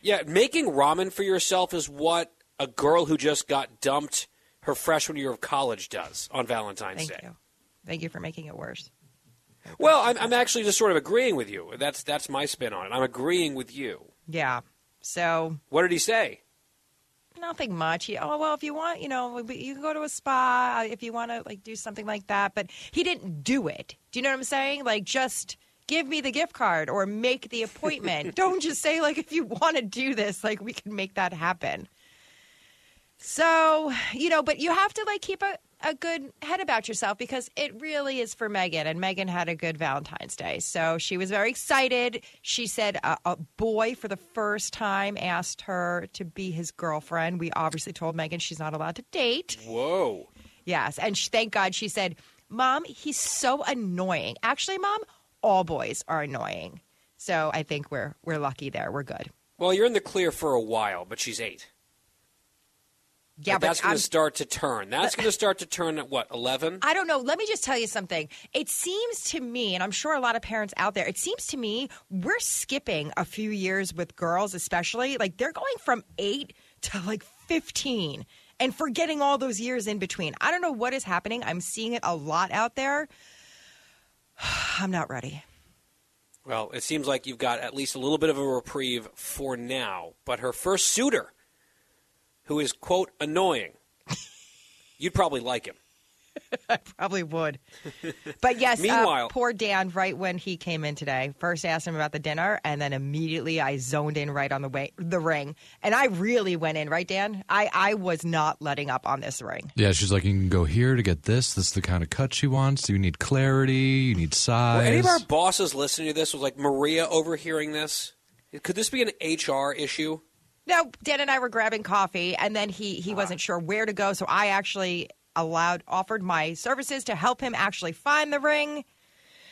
Yeah, making ramen for yourself is what a girl who just got dumped her freshman year of college does on Valentine's Thank Day. you. Thank you for making it worse. Well, I'm, I'm actually just sort of agreeing with you. That's that's my spin on it. I'm agreeing with you. Yeah. So What did he say? nothing much. He, oh well, if you want, you know, you can go to a spa uh, if you want to like do something like that. But he didn't do it. Do you know what I'm saying? Like just give me the gift card or make the appointment. (laughs) Don't just say like if you want to do this, like we can make that happen. So you know, but you have to like keep a. A good head about yourself because it really is for Megan, and Megan had a good Valentine's Day. So she was very excited. She said a, a boy for the first time asked her to be his girlfriend. We obviously told Megan she's not allowed to date. Whoa. Yes, and sh thank God she said, "Mom, he's so annoying." Actually, Mom, all boys are annoying. So I think we're we're lucky there. We're good. Well, you're in the clear for a while, but she's eight. Yeah, Like, but that's going to start to turn. That's going to start to turn at what? Eleven? I don't know. Let me just tell you something. It seems to me, and I'm sure a lot of parents out there, it seems to me we're skipping a few years with girls, especially. Like they're going from eight to like 15 and forgetting all those years in between. I don't know what is happening. I'm seeing it a lot out there. (sighs) I'm not ready. Well, it seems like you've got at least a little bit of a reprieve for now. But her first suitor who is, quote, annoying. You'd probably like him. (laughs) I probably would. But (laughs) yes, uh, Meanwhile- poor Dan, right when he came in today, first asked him about the dinner, and then immediately I zoned in right on the way the ring. And I really went in, right, Dan? I, I was not letting up on this ring. Yeah, she's like, you can go here to get this. This is the kind of cut she wants. You need clarity. You need size. Were any of our bosses listening to this? Was like Maria overhearing this? Could this be an HR issue? No, Dan and I were grabbing coffee, and then he he wasn't sure where to go, so I actually allowed offered my services to help him actually find the ring.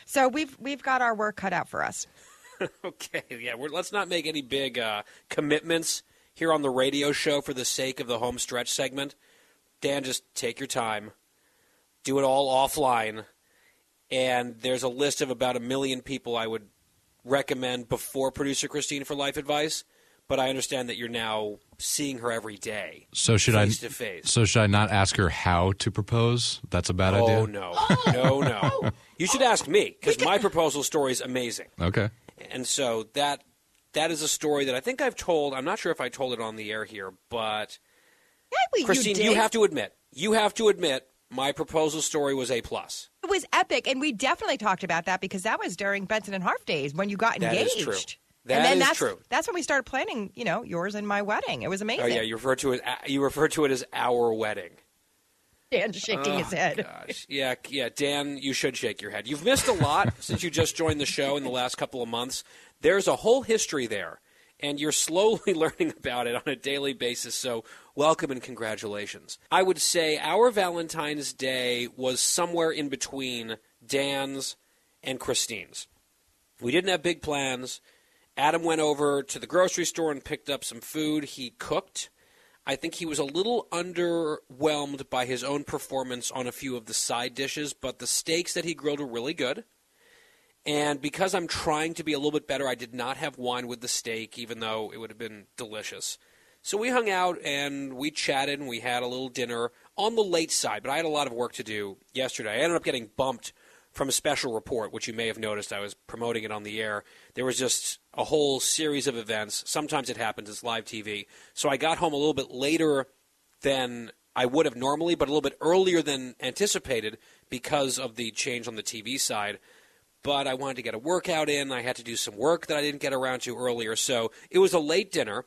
So we've we've got our work cut out for us. (laughs) okay, yeah. We're, let's not make any big uh, commitments here on the radio show for the sake of the home stretch segment. Dan, just take your time, do it all offline, and there's a list of about a million people I would recommend before producer Christine for life advice. But I understand that you're now seeing her every day, So should face I? to face. So should I not ask her how to propose? That's a bad idea. oh idea. no, no, no! You should ask me because my proposal story is amazing. Okay. And so that that is a story that I think I've told. I'm not sure if I told it on the air here, but you Christine, you, did. have to admit, you have to admit, my proposal story was a plus. It was epic, and we definitely talked about that because that was during Benson and Harf days when you got That is engaged. True. and then is that's, true. That's when we started planning, you know, yours and my wedding. It was amazing. Oh yeah, you refer to it. Uh, you refer to it as our wedding. Dan's shaking Oh, his head. Gosh. Yeah, yeah, Dan, you should shake your head. You've missed a lot (laughs) since you just joined the show in the last couple of months. There's a whole history there, and you're slowly (laughs) learning about it on a daily basis. So, welcome and congratulations. I would say our Valentine's Day was somewhere in between Dan's and Christine's. We didn't have big plans. Adam went over to the grocery store and picked up some food. He cooked. I think he was a little underwhelmed by his own performance on a few of the side dishes, but the steaks that he grilled were really good. And because I'm trying to be a little bit better, I did not have wine with the steak, even though it would have been delicious. So we hung out and we chatted and we had a little dinner on the late side, but I had a lot of work to do yesterday. I ended up getting bumped from a special report, which you may have noticed. I was promoting it on the air. There was just a whole series of events. Sometimes it happens, it's live TV. So I got home a little bit later than I would have normally, but a little bit earlier than anticipated because of the change on the TV side. But I wanted to get a workout in. I had to do some work that I didn't get around to earlier. So it was a late dinner.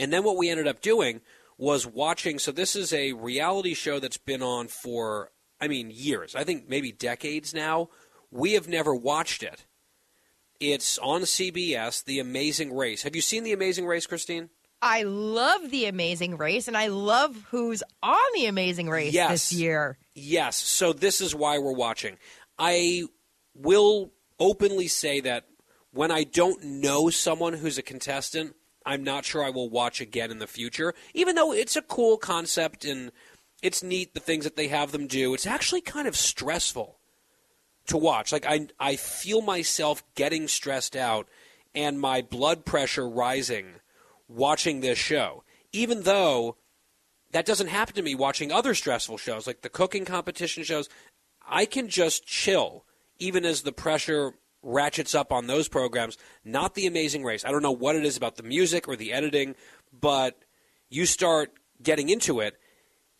And then what we ended up doing was watching. So this is a reality show that's been on for, I mean, years. I think maybe decades now. We have never watched it. It's on CBS, The Amazing Race. Have you seen The Amazing Race, Christine? I love the Amazing Race, and I love who's on the Amazing Race Yes. this year. Yes. So this is why we're watching. I will openly say that when I don't know someone who's a contestant, I'm not sure I will watch again in the future. Even though it's a cool concept and it's neat the things that they have them do, it's actually kind of stressful to watch. Like I I feel myself getting stressed out and my blood pressure rising watching this show. Even though that doesn't happen to me watching other stressful shows like the cooking competition shows. I can just chill even as the pressure ratchets up on those programs, not the amazing race. I don't know what it is about the music or the editing, but you start getting into it.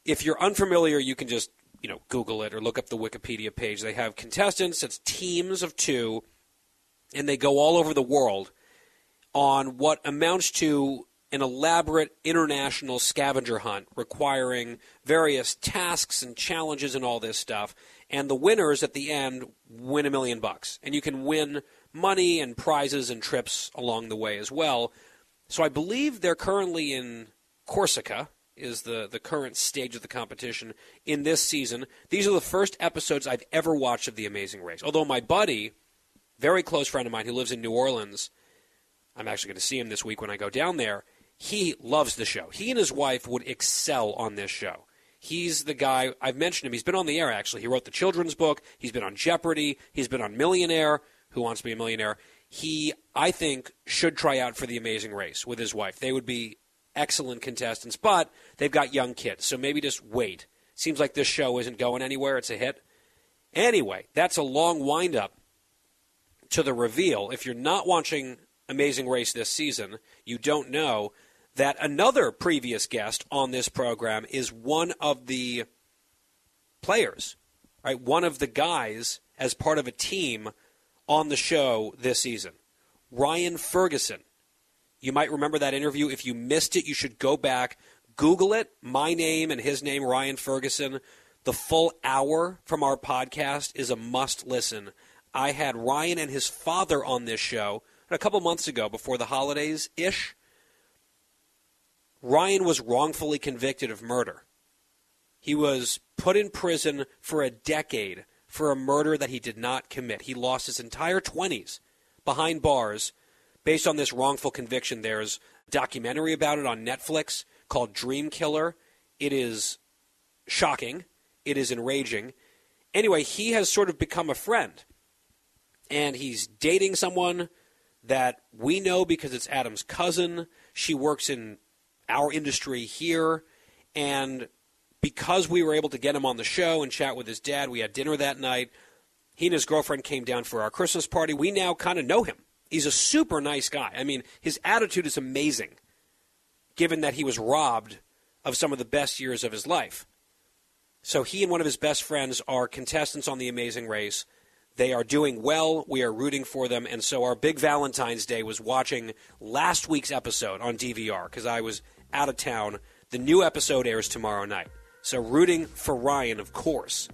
If you're unfamiliar, you can just, you know, Google it or look up the Wikipedia page. They have contestants, it's teams of two, and they go all over the world on what amounts to an elaborate international scavenger hunt requiring various tasks and challenges and all this stuff. And the winners at the end win a million bucks. And you can win money and prizes and trips along the way as well. So I believe they're currently in Corsica, is the, the current stage of the competition in this season. These are the first episodes I've ever watched of The Amazing Race. Although my buddy, very close friend of mine who lives in New Orleans, I'm actually going to see him this week when I go down there. He loves the show. He and his wife would excel on this show. He's the guy, I've mentioned him. He's been on the air, actually. He wrote the children's book. He's been on Jeopardy. He's been on Millionaire, Who Wants to Be a Millionaire. He, I think, should try out for The Amazing Race with his wife. They would be excellent contestants, but they've got young kids, so maybe just wait. Seems like this show isn't going anywhere. It's a hit. Anyway, that's a long wind up to the reveal. If you're not watching Amazing Race this season, you don't know that another previous guest on this program is one of the players, right? One of the guys as part of a team on the show this season. Ryan Ferguson. You might remember that interview. If you missed it, you should go back, Google it, my name and his name, Ryan Ferguson. The full hour from our podcast is a must listen. I had Ryan and his father on this show a couple months ago before the holidays ish. Ryan was wrongfully convicted of murder. He was put in prison for a decade for a murder that he did not commit. He lost his entire 20s behind bars based on this wrongful conviction. There's a documentary about it on Netflix called Dream Killer. It is shocking. It is enraging. Anyway, he has sort of become a friend. And he's dating someone that we know because it's Adam's cousin. She works in our industry here. And because we were able to get him on the show and chat with his dad, we had dinner that night. He and his girlfriend came down for our Christmas party. We now kind of know him. He's a super nice guy. I mean, his attitude is amazing, given that he was robbed of some of the best years of his life. So he and one of his best friends are contestants on The Amazing Race. They are doing well. We are rooting for them. And so our big Valentine's Day was watching last week's episode on DVR because I was out of town. The new episode airs tomorrow night. So rooting for Ryan, of course,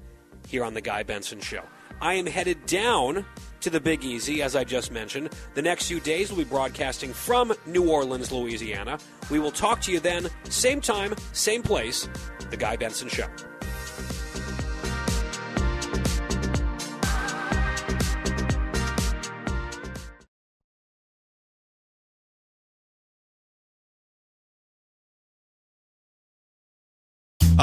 here on The Guy Benson Show. I am headed down to the Big Easy, as I just mentioned. The next few days we'll be broadcasting from New Orleans, Louisiana. We will talk to you then, same time, same place, The Guy Benson Show.